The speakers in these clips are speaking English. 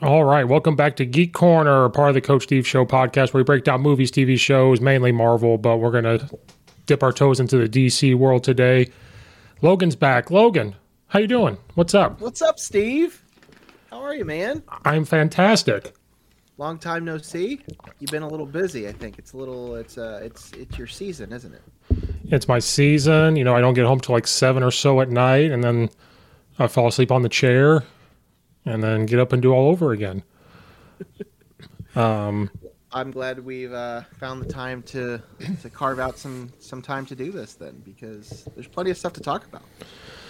All right, welcome back to Geek Corner, part of the Coach Steve Show podcast, where we break down movies, TV shows, mainly Marvel, but we're gonna dip our toes into the DC world today. Logan's back. Logan, how you doing? What's up? What's up, Steve? How are you, man? I'm fantastic. Long time no see. You've been a little busy. I think it's a little. It's uh, it's it's your season, isn't it? It's my season. You know, I don't get home till like seven or so at night, and then I fall asleep on the chair, and then get up and do all over again. Um, I'm glad we've uh, found the time to to carve out some some time to do this then, because there's plenty of stuff to talk about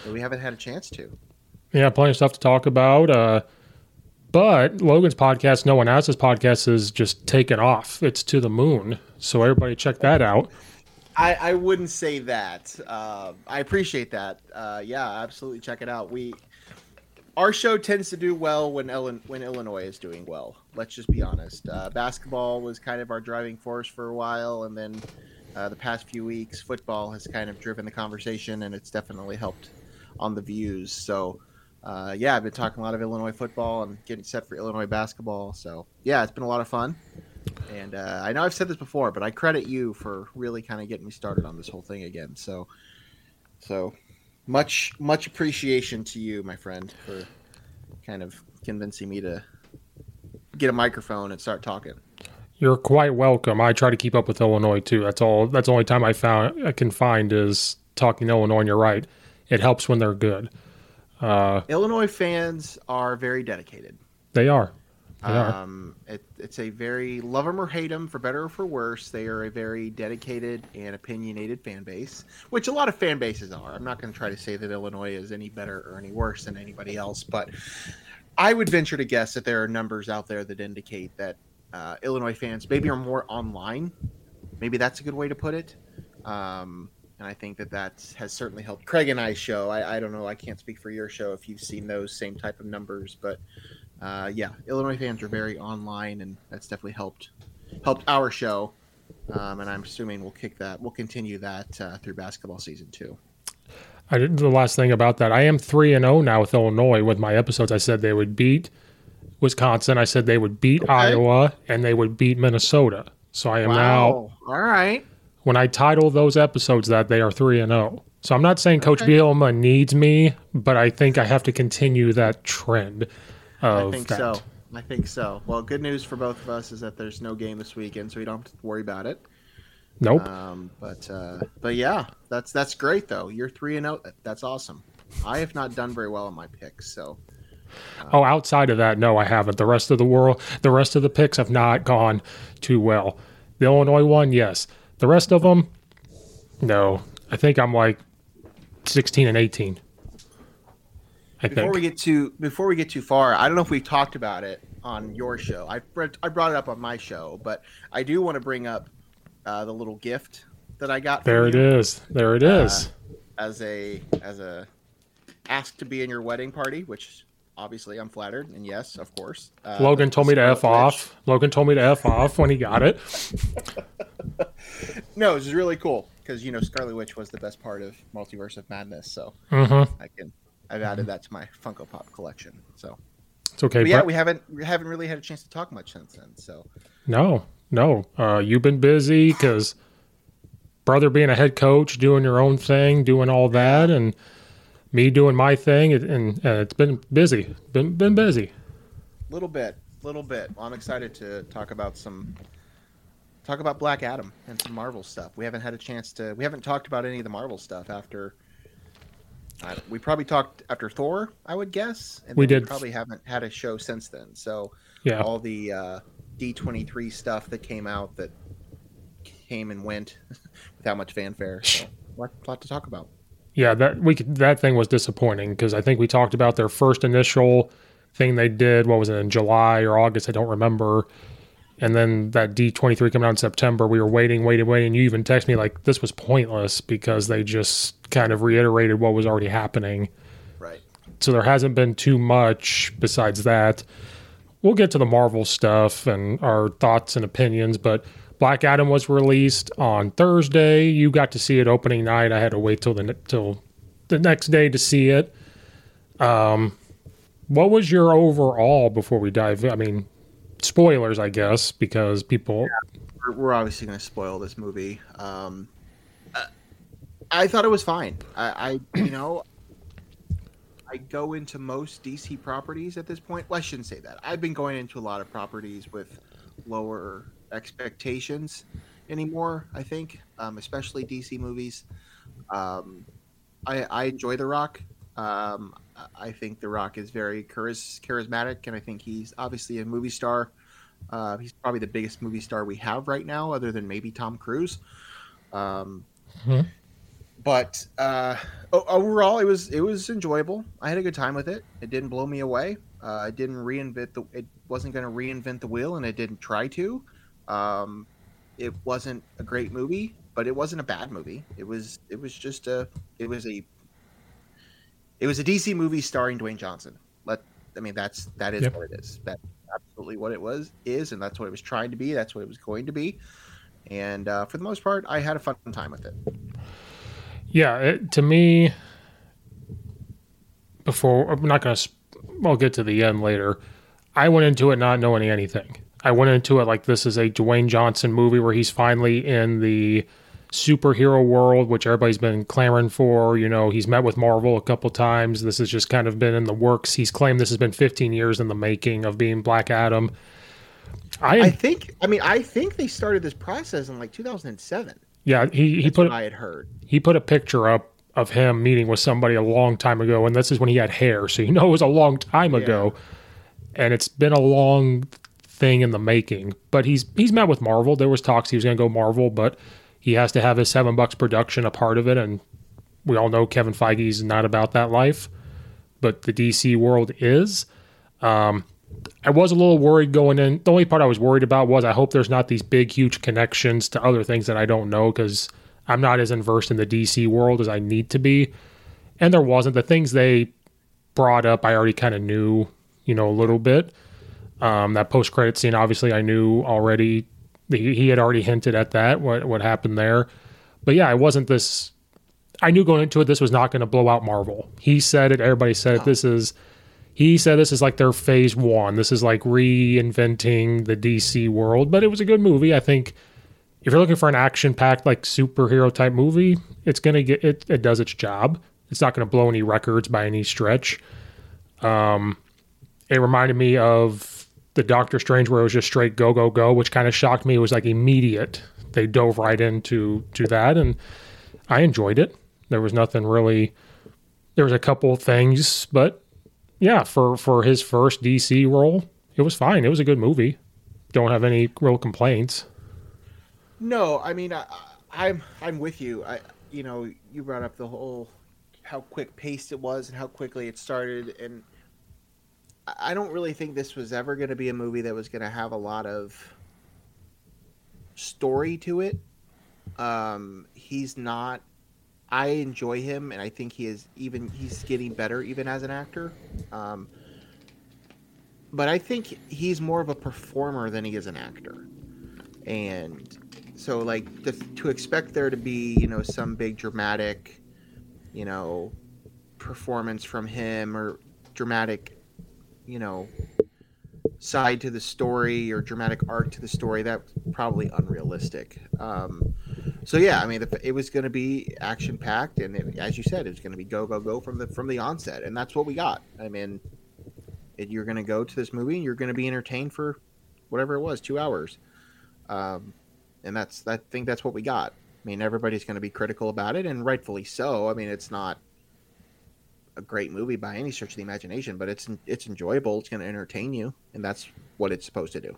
that we haven't had a chance to. Yeah, plenty of stuff to talk about. Uh, but Logan's podcast, No One Asked Us podcast, is just taken off. It's to the moon. So everybody check that out. I, I wouldn't say that. Uh, I appreciate that. Uh, yeah, absolutely. Check it out. We our show tends to do well when Ellen, when Illinois is doing well. Let's just be honest. Uh, basketball was kind of our driving force for a while, and then uh, the past few weeks, football has kind of driven the conversation, and it's definitely helped on the views. So, uh, yeah, I've been talking a lot of Illinois football and getting set for Illinois basketball. So, yeah, it's been a lot of fun. And uh, I know I've said this before, but I credit you for really kind of getting me started on this whole thing again. So, so much much appreciation to you, my friend, for kind of convincing me to get a microphone and start talking. You're quite welcome. I try to keep up with Illinois too. That's all. That's the only time I found I can find is talking Illinois. And you're right. It helps when they're good. Uh, Illinois fans are very dedicated. they are. Um, it, it's a very love them or hate them, for better or for worse. They are a very dedicated and opinionated fan base, which a lot of fan bases are. I'm not going to try to say that Illinois is any better or any worse than anybody else, but I would venture to guess that there are numbers out there that indicate that uh, Illinois fans maybe are more online. Maybe that's a good way to put it. Um, and I think that that has certainly helped Craig and I's show. I, I don't know. I can't speak for your show if you've seen those same type of numbers, but uh, yeah, Illinois fans are very online, and that's definitely helped helped our show. Um, and I'm assuming we'll kick that. We'll continue that uh, through basketball season too. I did the last thing about that. I am three and zero now with Illinois. With my episodes, I said they would beat Wisconsin. I said they would beat Iowa, and they would beat Minnesota. So I am now. All right. When I title those episodes that they are three and zero. So I'm not saying Coach Bielema needs me, but I think I have to continue that trend. I think that. so. I think so. Well, good news for both of us is that there's no game this weekend, so we don't have to worry about it. Nope. Um, but uh, but yeah, that's that's great though. You're three and zero. That's awesome. I have not done very well in my picks, so Oh, outside of that, no, I haven't. The rest of the world, the rest of the picks have not gone too well. The Illinois one, yes. The rest of them, no. I think I'm like 16 and 18. I Before think. we get too before we get too far, I don't know if we've talked about it on your show. I I brought it up on my show, but I do want to bring up uh, the little gift that I got. there it you is. There it is. as a as a ask to be in your wedding party, which obviously I'm flattered, and yes, of course. Uh, Logan told me to F off. Logan told me to F off when he got it. No, this is really cool because you know Scarlet Witch was the best part of Multiverse of Madness, so Mm-hmm. I can I've added that to my Funko Pop collection. So, It's okay. but yeah, Brett. we haven't we haven't really had a chance to talk much since then. So, No, no. Uh, you've been busy because brother being a head coach, doing your own thing, doing all that, and me doing my thing, and, and uh, it's been busy. Been been busy. little bit, little bit. Well, I'm excited to talk about some talk about Black Adam and some Marvel stuff. We haven't had a chance to. We haven't talked about any of the Marvel stuff after. Uh, we probably talked after Thor, I would guess. And We did. probably haven't had a show since then. So Yeah. all the uh, D23 stuff that came out that came and went without much fanfare. So, lot, lot to talk about. Yeah, that we could, that thing was disappointing because I think we talked about their first initial thing they did. What was it in July or August? I don't remember. And then that D twenty three coming out in September. We were waiting, waiting, waiting. You even text me like this was pointless because they just kind of reiterated what was already happening. Right. So there hasn't been too much besides that. We'll get to the Marvel stuff and our thoughts and opinions, but Black Adam was released on Thursday. You got to see it opening night. I had to wait till the till the next day to see it. Um, what was your overall before we dive? I mean, spoilers, I guess, because people. we're, we're obviously going to spoil this movie. Um, uh, I thought it was fine. I, I, you know, I go into most DC properties at this point. Well, I shouldn't say that. I've been going into a lot of properties with lower expectations anymore. I think, um, especially DC movies. Um, I, I enjoy The Rock. Um, I- think The Rock is very charis- charismatic, and I think he's obviously a movie star. Uh, he's probably the biggest movie star we have right now, other than maybe Tom Cruise. Um, Mhm. But uh, overall, it was it was enjoyable. I had a good time with it. It didn't blow me away. Uh, it didn't reinvent the. It wasn't going to reinvent the wheel, and it didn't try to. Um, it wasn't a great movie, but it wasn't a bad movie. It was it was just a it was a it was a DC movie starring Dwayne Johnson. Let I mean that's that is Yep. what it is. That's absolutely what it was is, and that's what it was trying to be. That's what it was going to be. And uh, for the most part, I had a fun time with it. Yeah, it, to me, before I'm not going to, I'll get to the end later. I went into it not knowing anything. I went into it like this is a Dwayne Johnson movie where he's finally in the superhero world, which everybody's been clamoring for. You know, he's met with Marvel a couple times. This has just kind of been in the works. He's claimed this has been 15 years in the making of being Black Adam. I, I think. I mean, I think they started this process in like 2007. yeah, he he put I had heard. he put a picture up of him meeting with somebody a long time ago, and this is when he had hair, so you know it was a long time ago, and it's been a long thing in the making. But he's he's met with Marvel. There was talks he was going to go Marvel, but he has to have his seven bucks production a part of it, and we all know Kevin Feige is not about that life, but the DC world is. Um, I was a little worried going in. The only part I was worried about was I hope there's not these big, huge connections to other things that I don't know because I'm not as inversed in the DC world as I need to be. And there wasn't. The things they brought up, I already kind of knew, you know, a little bit. Um, that post credit scene, obviously, I knew already. He, he had already hinted at that, what, what happened there. But yeah, it wasn't this. I knew going into it, this was not going to blow out Marvel. He said it, everybody said it. This is he said this is like their phase one. This is like reinventing the DC world, but it was a good movie. I think if you're looking for an action packed, like superhero type movie, it's going to get it, it does its job. It's not going to blow any records by any stretch. Um, it reminded me of the Doctor Strange where it was just straight go, go, go, which kind of shocked me. It was like immediate. They dove right into to that, and I enjoyed it. There was nothing really. There was a couple things, but yeah, for for his first DC role, it was fine. It was a good movie. Don't have any real complaints. No, I mean, I, I'm I'm with you. I you know, you brought up the whole how quick paced it was and how quickly it started and I don't really think this was ever going to be a movie that was going to have a lot of story to it. Um, he's not. I enjoy him, and I think he is even. He's getting better even as an actor. Um, but I think he's more of a performer than he is an actor, and so like to expect there to be you know some big dramatic, you know, performance from him or dramatic you know side to the story or dramatic arc to the story that's probably unrealistic. Um, so yeah i mean it was going to be action packed and it, as you said it was going to be go go go from the from the onset and that's what we got. I mean it, you're going to go to this movie and you're going to be entertained for whatever it was two hours. Um, and that's i think that's what we got. I mean everybody's going to be critical about it and rightfully so. I mean it's not a great movie by any stretch of the imagination, but it's it's enjoyable. It's going to entertain you, and that's what it's supposed to do.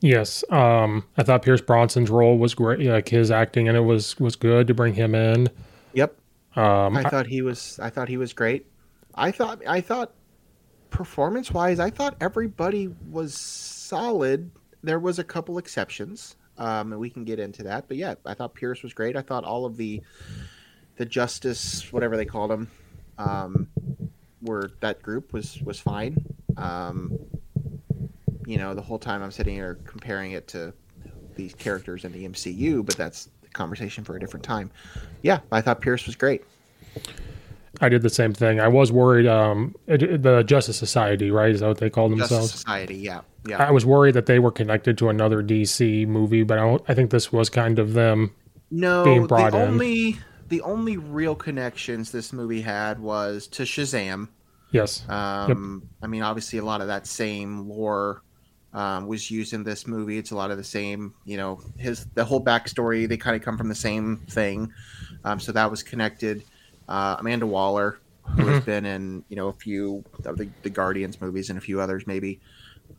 Yes, um, I thought Pierce Bronson's role was great. Like his acting, and it was was good to bring him in. Yep. Um, I thought he was. I thought he was great. I thought. I thought performance wise, I thought everybody was solid. There was a couple exceptions, um, and we can get into that. But yeah, I thought Pierce was great. I thought all of the the justice, whatever they called him, um, where that group was was fine. Um, you know, the whole time I'm sitting here comparing it to these characters in the MCU, but that's the conversation for a different time. Yeah, I thought Pierce was great. I did the same thing. I was worried. Um, it, the Justice Society, right? Is that what they call themselves? Justice Society. Yeah, yeah. I was worried that they were connected to another DC movie, but I, I think this was kind of them. No, being brought the in. only the only real connections this movie had was to Shazam. Yes. Um, yep. I mean, obviously, a lot of that same lore um, was used in this movie. It's a lot of the same, you know, his the whole backstory. They kind of come from the same thing, um, so that was connected. Uh, Amanda Waller, who mm-hmm. has been in, you know, a few of the, the Guardians movies and a few others, maybe.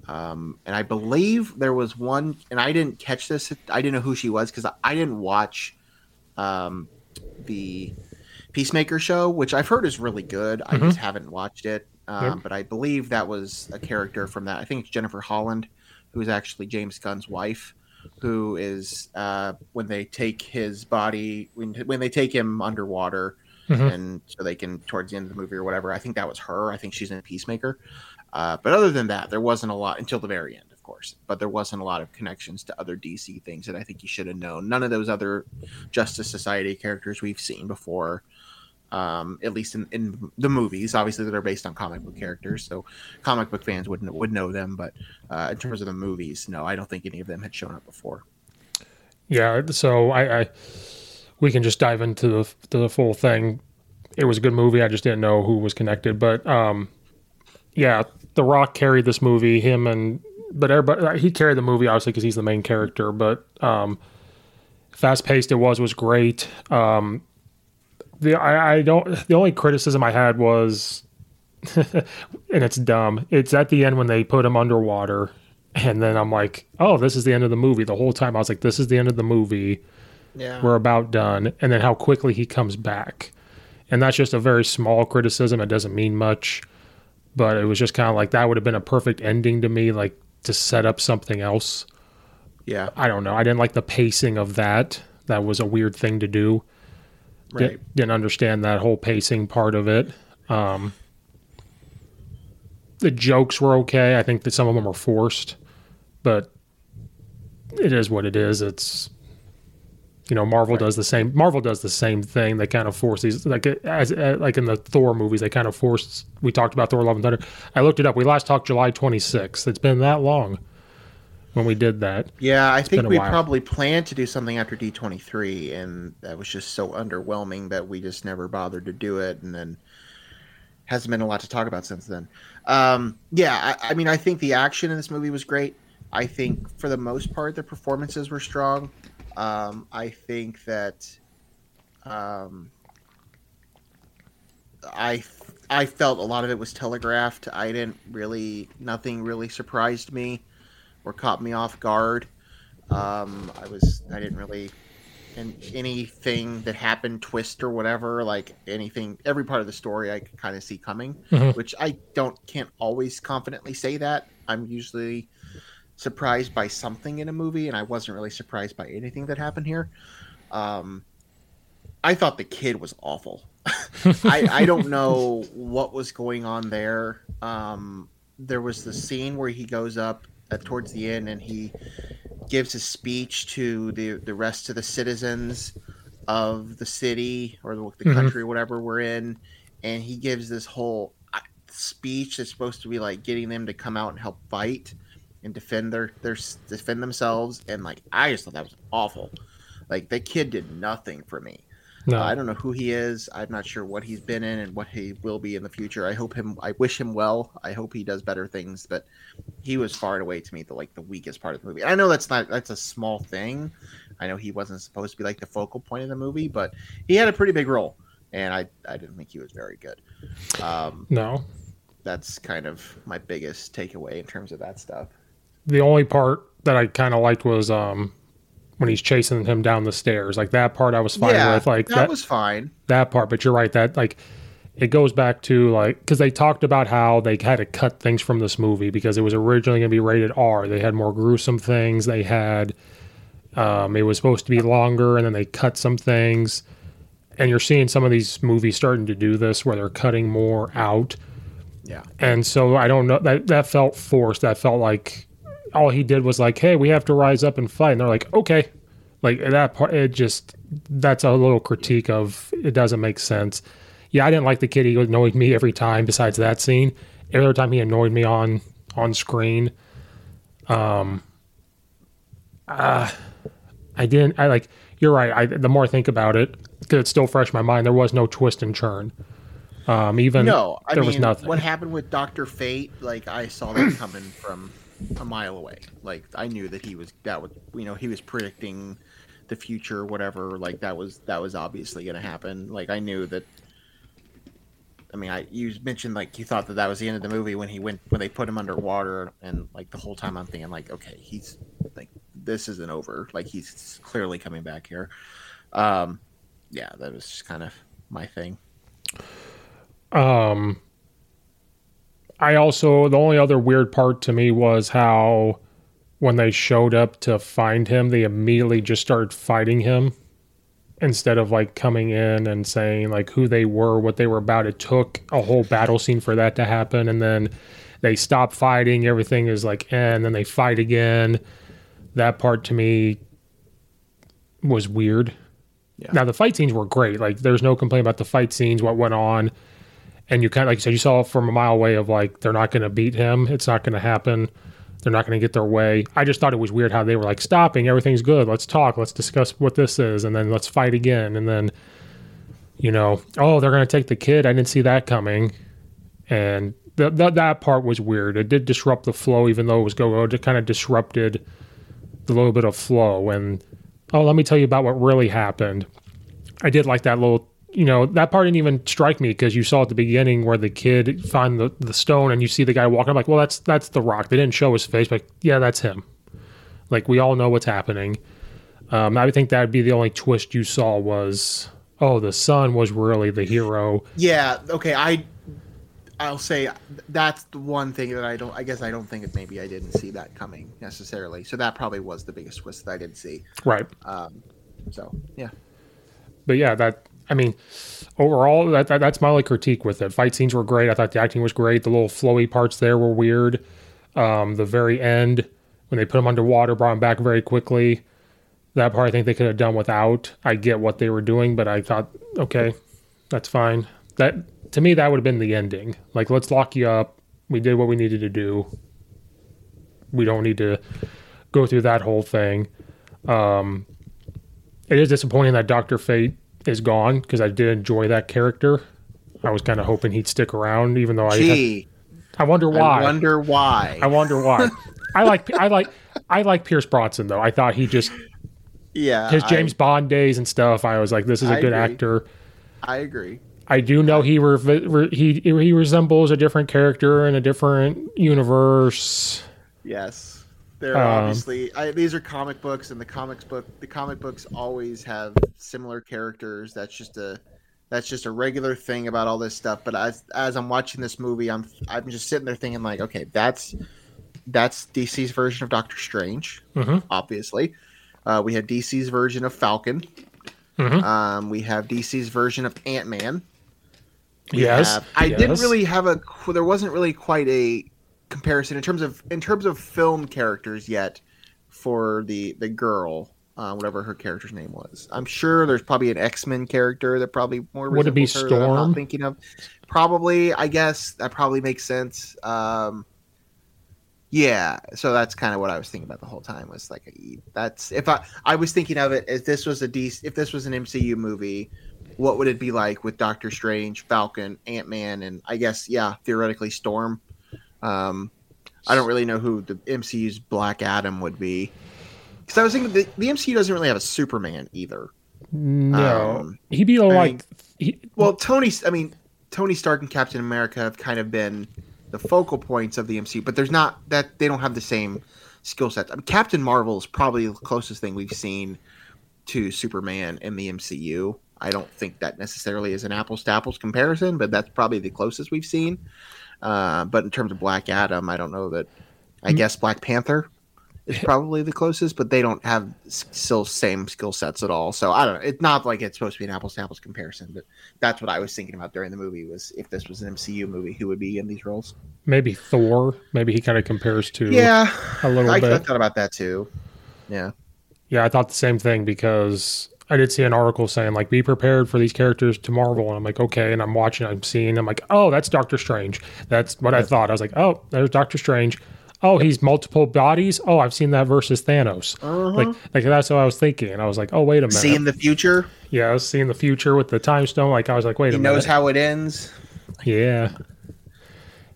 Um, and I believe there was one, and I didn't catch this. I didn't know who she was because I, I, didn't watch um, the Peacemaker show, which I've heard is really good. Mm-hmm. I just haven't watched it. Um, yep. But I believe that was a character from that. I think it's Jennifer Holland, who is actually James Gunn's wife, who is uh, when they take his body when when they take him underwater, mm-hmm. and so they can towards the end of the movie or whatever. I think that was her. I think she's in Peacemaker. Uh, but other than that, there wasn't a lot until the very end course, but there wasn't a lot of connections to other DC things that I think you should have known. None of those other Justice Society characters we've seen before, um, at least in, in the movies. Obviously, that are based on comic book characters, so comic book fans would would know them. But uh, in terms of the movies, no, I don't think any of them had shown up before. Yeah, so I, I we can just dive into the, to the full thing. It was a good movie. I just didn't know who was connected, but um, yeah, The Rock carried this movie. Him and but everybody he carried the movie obviously because he's the main character. But um, fast paced it was was great. Um, the I, I don't the only criticism I had was, and it's dumb. It's at the end when they put him underwater, and then I'm like, oh, this is the end of the movie. The whole time I was like, this is the end of the movie. Yeah, we're about done. And then how quickly he comes back, and that's just a very small criticism. It doesn't mean much but it was just kind of like that would have been a perfect ending to me. Like to set up something else. Yeah. I don't know. I didn't like the pacing of that. That was a weird thing to do. Right. Didn't, didn't understand that whole pacing part of it. Um, the jokes were okay. I think that some of them were forced, but it is what it is. It's you know Marvel right. does the same. Marvel does the same thing. They kind of force these like as, as like in the Thor movies. They kind of forced. We talked about Thor: Love and Thunder. I looked it up. We last talked July 26th. It's been that long when we did that. Yeah, I it's think we while. probably planned to do something after D23, and that was just so underwhelming that we just never bothered to do it. And then hasn't been a lot to talk about since then. Um, yeah, I, I mean, I think the action in this movie was great. I think for the most part, the performances were strong. Um, I think that um, I I felt a lot of it was telegraphed. I didn't really nothing really surprised me or caught me off guard. Um, I was I didn't really and anything that happened, twist or whatever, like anything, every part of the story, I can kind of see coming. Mhm. Which I don't can't always confidently say that. I'm usually surprised by something in a movie, and I wasn't really surprised by anything that happened here. Um, I thought the kid was awful. I, I don't know what was going on there. Um, there was the scene where he goes up uh, towards the end and he gives a speech to the the rest of the citizens of the city or the, the Mhm. country, whatever we're in, and he gives this whole uh, speech that's supposed to be like getting them to come out and help fight and defend their their defend themselves. And like I just thought that was awful. Like the kid did nothing for me. No, Uh, I don't know who he is. I'm not sure what he's been in and what he will be in the future. I hope him. I wish him well. I hope he does better things. But he was far and away to me the like the weakest part of the movie. I know that's not that's a small thing. I know he wasn't supposed to be like the focal point of the movie, but he had a pretty big role, and I I didn't think he was very good. Um, no. that's kind of my biggest takeaway in terms of that stuff. The only part that I kind of liked was um when he's chasing him down the stairs. Like that part, I was fine yeah, with. Like that, that, was fine. that part. But you're right. That like it goes back to like because they talked about how they had to cut things from this movie because it was originally going to be rated R. They had more gruesome things. They had um, it was supposed to be longer, and then they cut some things. And you're seeing some of these movies starting to do this where they're cutting more out. Yeah. And so I don't know that that felt forced. That felt like all he did was like, "Hey, we have to rise up and fight." And they're like, "Okay." Like that part it just that's a little critique of it doesn't make sense. Yeah, I didn't like the kid. He annoyed me every time besides that scene. Every other time he annoyed me on on screen. Um uh, I didn't I like you're right. I the more I think about it, because it's still fresh in my mind, there was no twist and turn. Um even No, I there mean, was nothing. what happened with Doctor Fate? Like I saw that coming from a mile away. Like I knew that he was that would you know he was predicting the future, whatever. Like that was that was obviously going to happen. Like I knew that. I mean, I you mentioned like you thought that that was the end of the movie when he went when they put him underwater, and like the whole time I'm thinking like, okay, he's like this isn't over. Like he's clearly coming back here. Um, yeah, that was just kind of my thing. Um, I also the only other weird part to me was how when they showed up to find him, they immediately just started fighting him instead of like coming in and saying like who they were, what they were about. It took a whole battle scene for that to happen, and then they stop fighting. Everything is like, eh, and then they fight again. That part to me was weird. Yeah. Now the fight scenes were great. Like there's no complaint about the fight scenes, what went on. And you kind of like you said, you saw from a mile away of like they're not going to beat him. It's not going to happen. They're not going to get their way. I just thought it was weird how they were like stopping. Everything's good. Let's talk. Let's discuss what this is, and then let's fight again. And then, you know, oh, they're going to take the kid. I didn't see that coming. And th- th- that part was weird. It did disrupt the flow, even though it was go. It kind of disrupted the little bit of flow. And oh, let me tell you about what really happened. I did like that little, you know, that part didn't even strike me because you saw at the beginning where the kid find the, the stone and you see the guy walking. I'm like, well, that's that's the rock. They didn't show his face, but yeah, that's him. Like we all know what's happening. Um, I would think that'd be the only twist you saw was, oh, the son was really the hero. Yeah. Okay. I I'll say that's the one thing that I don't. I guess I don't think it. Maybe I didn't see that coming necessarily. So that probably was the biggest twist that I didn't see. Right. Um. So yeah. but yeah, that I mean, overall, that, that that's my only critique with it. Fight scenes were great. I thought the acting was great. The little flowy parts there were weird. Um, the very end when they put him underwater, brought him back very quickly. That part I think they could have done without. I get what they were doing, but I thought, okay, that's fine. That to me, that would have been the ending. Like, let's lock you up. We did what we needed to do. We don't need to go through that whole thing. Um, it is disappointing that Doctor Fate is gone because I did enjoy that character. I was kind of hoping he'd stick around, even though I. Gee, I wonder why. I wonder why. I wonder why. I like I like I like Pierce Bronson though. I thought he just yeah. his I- James Bond days and stuff. I was like, this is a I good agree. actor. I, agree. I do know he re- re- he he resembles a different character in a different universe. Yes. They're Um, obviously I, these are comic books, and the comics book the comic books always have similar characters. That's just a that's just a regular thing about all this stuff. But as as I'm watching this movie, I'm I'm just sitting there thinking like, okay, that's that's DC's version of Doctor Strange. Mhm. Obviously, uh, we have DC's version of Falcon. Mhm. Um, we have DC's version of Ant Man. Yes, have- I didn't really have a. There wasn't really quite a comparison in terms of in terms of film characters yet for the the girl, uh, whatever her character's name was. I'm sure there's probably an X Men character that probably more Would it be that I'm Storm? thinking of probably. I guess that probably makes sense. Um, yeah, so that's kind of what I was thinking about the whole time. Was like that's if I I was thinking of it as this was a D if this was an MCU movie, what would it be like with Doctor Strange, Falcon, Ant Man, and I guess yeah, theoretically Storm. Um, I don't really know who the MCU's Black Adam would be because I was thinking the, the MCU doesn't really have a Superman either. No, Um, he'd be like he, Well, Tony, I mean, Tony Stark and Captain America have kind of been the focal points of the MCU, but there's not that they don't have the same skill sets. I mean, Captain Marvel is probably the closest thing we've seen to Superman in the MCU. I don't think that necessarily is an apples to apples comparison, but that's probably the closest we've seen. Uh, but in terms of Black Adam, I don't know that. I guess Black Panther is probably the closest, but they don't have still same skill sets at all. So I don't know. It's not like it's supposed to be an apples to apples comparison, but that's what I was thinking about during the movie was if this was an MCU movie, who would be in these roles? maybe Thor. Maybe he kind of compares to Yeah, a little I, I thought about that too. Yeah, Yeah, I thought the same thing because I did see an article saying like be prepared for these characters to Marvel, and I'm like okay, and I'm watching, I'm seeing, I'm like oh that's Doctor Strange. That's what I thought. I was like oh there's Doctor Strange. Oh, he's multiple bodies. Oh, I've seen that versus Thanos. Uh-huh. Like, like that's what I was thinking, and I was like, oh wait a minute. seeing the future, yeah, I was seeing the future with the time stone. Like I was like, wait he a minute. knows how it ends. yeah,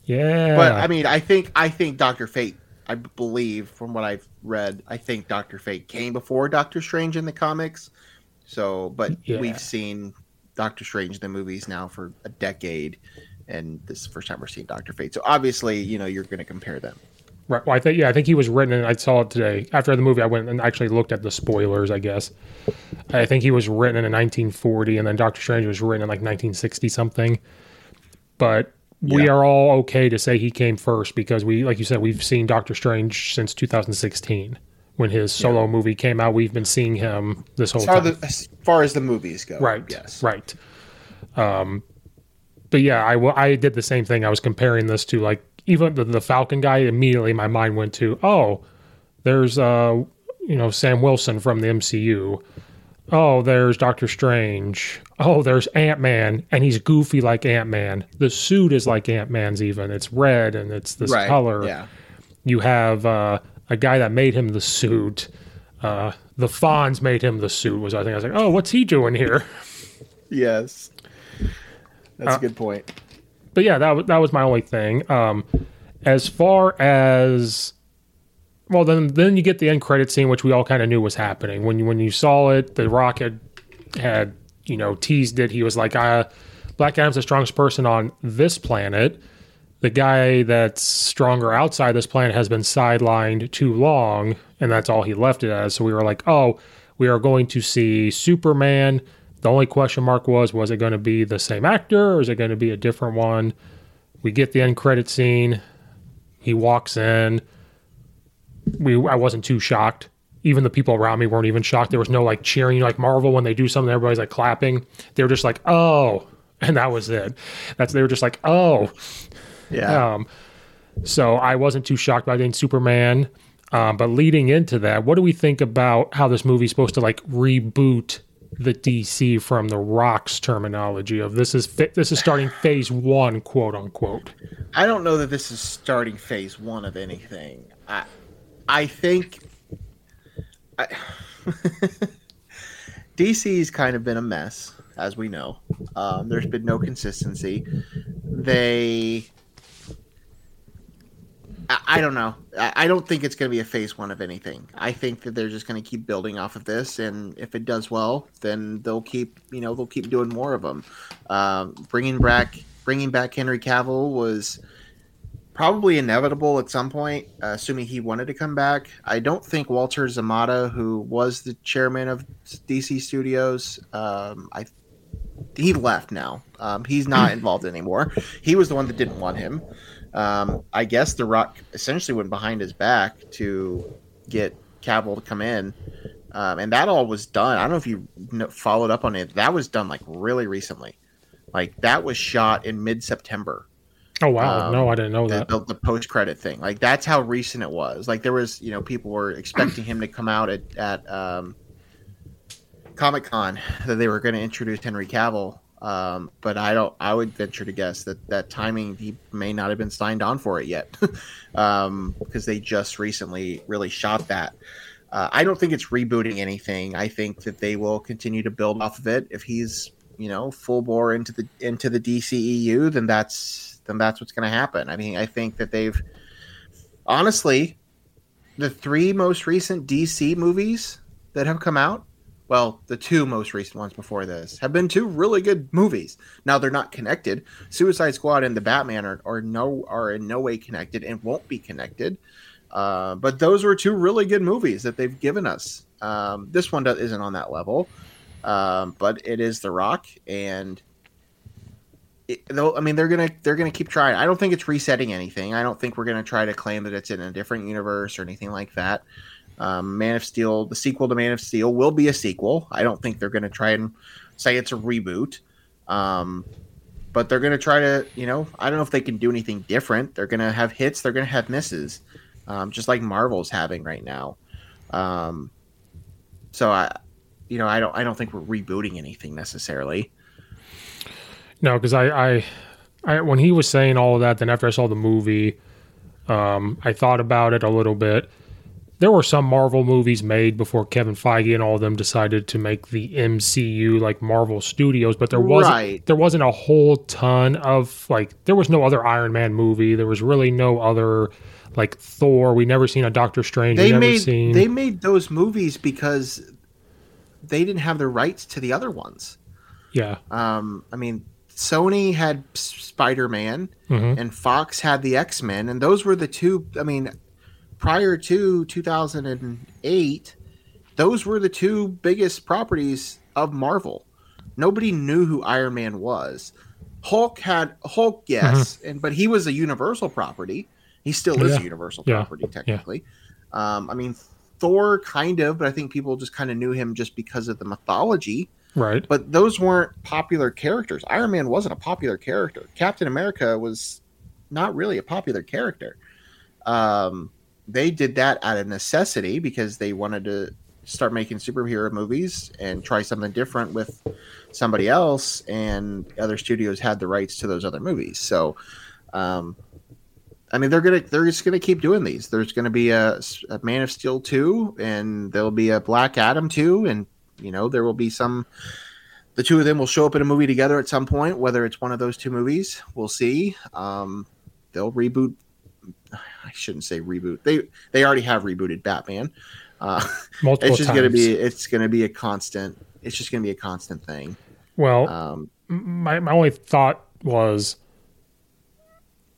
yeah. But I mean, I think I think Doctor Fate. I believe from what I've read, I think Doctor Fate came before Doctor Strange in the comics. So, but Yeah. we've seen Doctor Strange in the movies now for a decade, and this is the first time we're seeing Doctor Fate. So obviously, you know, you're going to compare them. Right. Well, I think yeah, I think he was written. I saw it today after the movie. I went and actually looked at the spoilers. I guess I think he was written in 1940, and then Doctor Strange was written in like 1960 something. But we Yeah. are all okay to say he came first because we, like you said, we've seen Doctor Strange since 2016 when his solo movie came out. We've been seeing him this whole As time. the, as far as the movies go, Right. Yes. Right. Um, but yeah, I I did the same thing. I was comparing this to like even the, the Falcon guy. Immediately, my mind went to oh, there's uh you know Sam Wilson from the MCU. Oh, there's Doctor Strange. Oh, there's Ant Man, and he's goofy like Ant Man. The suit is like Ant Man's. Even it's red and it's this Right. color Yeah. you have uh, a guy that made him the suit. Uh, the Fonz made him the suit. Was I think I was like, oh, what's he doing here? Yes. That's Uh, a good point. But yeah, that was that was my only thing. Um, as far as well, then then you get the end credit scene, which we all kind of knew was happening when you when you saw it. The Rock had had you know teased it. He was like, uh, Black Adam's the strongest person on this planet. The guy that's stronger outside this planet has been sidelined too long, and that's all he left it as. So we were like, oh, we are going to see Superman. The only question mark was, was it going to be the same actor or is it going to be a different one? We get the end credit scene. He walks in. We I wasn't too shocked. Even the people around me weren't even shocked. There was no like cheering, like Marvel when they do something, everybody's like clapping. They were just like, oh, and that was it. That's they were just like, oh. Yeah. Um, so I wasn't too shocked by getting Superman. Um, but leading into that, what do we think about how this movie's supposed to like reboot the DC from the Rock's terminology of this is fi- this is starting phase one, quote unquote. I don't know that this is starting phase one of anything. I, I think I, DC's kind of been a mess, as we know. Um, there's been no consistency. They, I, I don't know. I, I don't think it's going to be a phase one of anything. I think that they're just going to keep building off of this, and if it does well, then they'll keep, you know, they'll keep doing more of them. Um, bringing back, bringing back Henry Cavill was probably inevitable at some point, uh, assuming he wanted to come back. I don't think Walter Hamada, who was the chairman of DC Studios, um, I he left now. Um, he's not involved anymore. He was the one that didn't want him. Um, I guess The Rock essentially went behind his back to get Cavill to come in, um, and that all was done. I don't know if you followed up on it. That was done like really recently. Like that was shot in mid September. Oh wow! Um, no, I didn't know that. The, the post credit thing, like that's how recent it was. Like there was, you know, people were expecting him to come out at at um, Comic Con that they were going to introduce Henry Cavill, um, but I don't. I would venture to guess that that timing he may not have been signed on for it yet, um, because they just recently really shot that. Uh, I don't think it's rebooting anything. I think that they will continue to build off of it. If he's you know full bore into the into the DCEU, then that's then that's what's going to happen. I mean, I think that they've honestly the three most recent DC movies that have come out well, the two most recent ones before this have been two really good movies. Now they're not connected. Suicide Squad and the Batman are, are no are in no way connected and won't be connected. Uh, but those were two really good movies that they've given us. Um, this one isn't on that level, um, but it is The Rock, and though I mean they're gonna they're gonna keep trying. I don't think it's resetting anything. I don't think we're gonna try to claim that it's in a different universe or anything like that. Um, Man of Steel, the sequel to Man of Steel, will be a sequel. I don't think they're going to try and say it's a reboot. Um, but they're going to try to, you know, I don't know if they can do anything different. They're going to have hits, they're going to have misses, um, just like Marvel's having right now. Um, so I, you know, I don't, I don't think we're rebooting anything necessarily. No, because I, I, I, when he was saying all of that, then after I saw the movie, um, I thought about it a little bit there were some Marvel movies made before Kevin Feige and all of them decided to make the MCU like Marvel Studios, but there wasn't right. there wasn't a whole ton of like there was no other Iron Man movie. There was really no other like Thor. We never seen a Doctor Strange. They made seen... they made those movies because they didn't have the rights to the other ones. Yeah. Um. I mean, Sony had Spider Man, mm-hmm. and Fox had the X Men, and those were the two. I mean prior to 2008, those were the two biggest properties of Marvel. Nobody knew who Iron Man was. Hulk had Hulk, yes, mm-hmm. and but he was a Universal property. He still is yeah. a Universal yeah. property technically. Yeah. Um, I mean, Thor kind of, but I think people just kind of knew him just because of the mythology. Right. But those weren't popular characters. Iron Man wasn't a popular character. Captain America was not really a popular character. Um, they did that out of necessity because they wanted to start making superhero movies and try something different with somebody else and other studios had the rights to those other movies. So um, i mean they're gonna they're just gonna keep doing these. There's gonna be a, a man of steel 2 and there'll be a black adam 2 and you know there will be some the two of them will show up in a movie together at some point whether it's one of those two movies we'll see. Um, they'll reboot I shouldn't say reboot. They they already have rebooted Batman. Uh, Multiple it's just times. gonna be it's gonna be a constant. It's just gonna be a constant thing. Well, um, my my only thought was,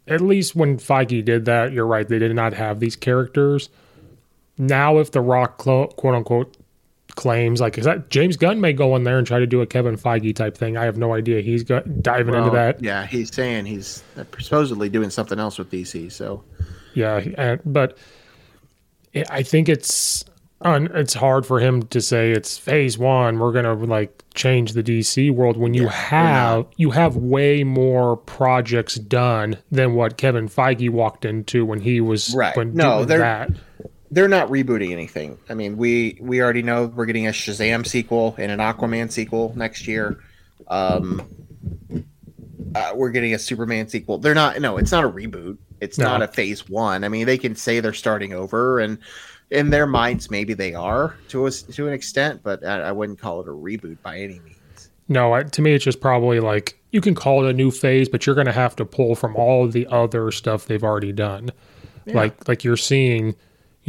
at least when Feige did that, you're right. They did not have these characters. Now, if The Rock, quote unquote, claims like is that James Gunn may go in there and try to do a Kevin Feige type thing. I have no idea. He's got, diving well, into that. Yeah, he's saying he's uh, supposedly doing something else with DC. So yeah, and, but I think it's it's hard for him to say it's phase one. We're gonna like change the DC world when you yeah, have you have way more projects done than what Kevin Feige walked into when he was right. When no, they're that. They're not rebooting anything. I mean, we we already know we're getting a Shazam sequel and an Aquaman sequel next year. Um, uh, we're getting a Superman sequel. They're not. No, it's not a reboot. It's no. not a phase one. I mean, they can say they're starting over, and in their minds, maybe they are to a, to an extent, but I, I wouldn't call it a reboot by any means. No, I, to me, it's just probably like you can call it a new phase, but you're going to have to pull from all the other stuff they've already done. Yeah. Like like you're seeing,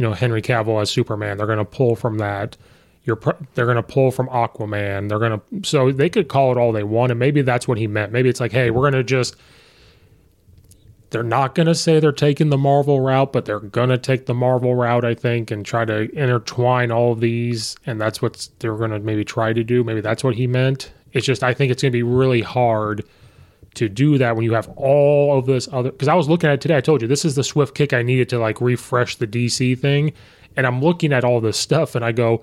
you know, Henry Cavill as Superman. They're going to pull from that. You're they're going to pull from Aquaman. They're going to so they could call it all they want, and maybe that's what he meant. Maybe it's like, hey, we're going to just they're not going to say they're taking the Marvel route, but they're going to take the Marvel route, I think, and try to intertwine all of these. And that's what they're going to maybe try to do. Maybe that's what he meant. It's just, I think it's going to be really hard to do that when you have all of this other. Because I was looking at it today. I told you this is the swift kick I needed to like refresh the DC thing. And I'm looking at all this stuff and I go,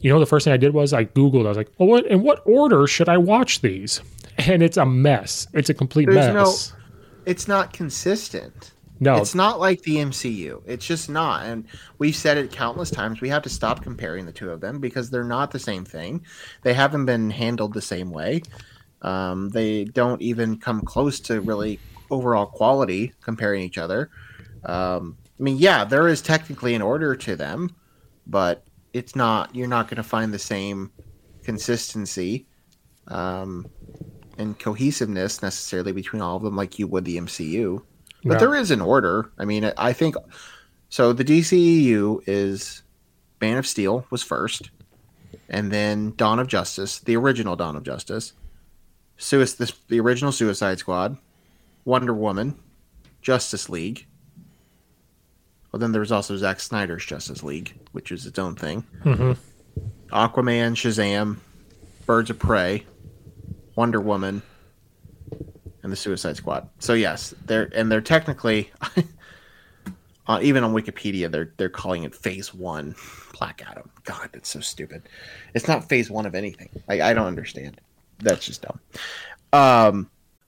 you know, the first thing I did was I Googled, I was like, well, what, in what order should I watch these? And it's a mess. It's a complete There's mess. no it's not consistent. No, It's not like the MCU. It's just not. And we've said it countless times. We have to stop comparing the two of them because they're not the same thing. They haven't been handled the same way. Um, they don't even come close to really overall quality comparing each other. Um, I mean, yeah, there is technically an order to them, but it's not. You're not going to find the same consistency um, and cohesiveness necessarily between all of them like you would the MCU. But there is an order. I mean, I think so. The DCEU is Man of Steel was first, and then Dawn of Justice, the original Dawn of Justice, Suis- this, the original Suicide Squad, Wonder Woman, Justice League. Well, then there was also Zack Snyder's Justice League, which is its own thing. Mhm. Aquaman, Shazam, Birds of Prey, Wonder Woman, and the Suicide Squad. So yes, they're and they're technically, uh, even on Wikipedia, they're they're calling it Phase One, Black Adam. God, that's so stupid. It's not Phase One of anything. I, I don't understand. That's just dumb. Um,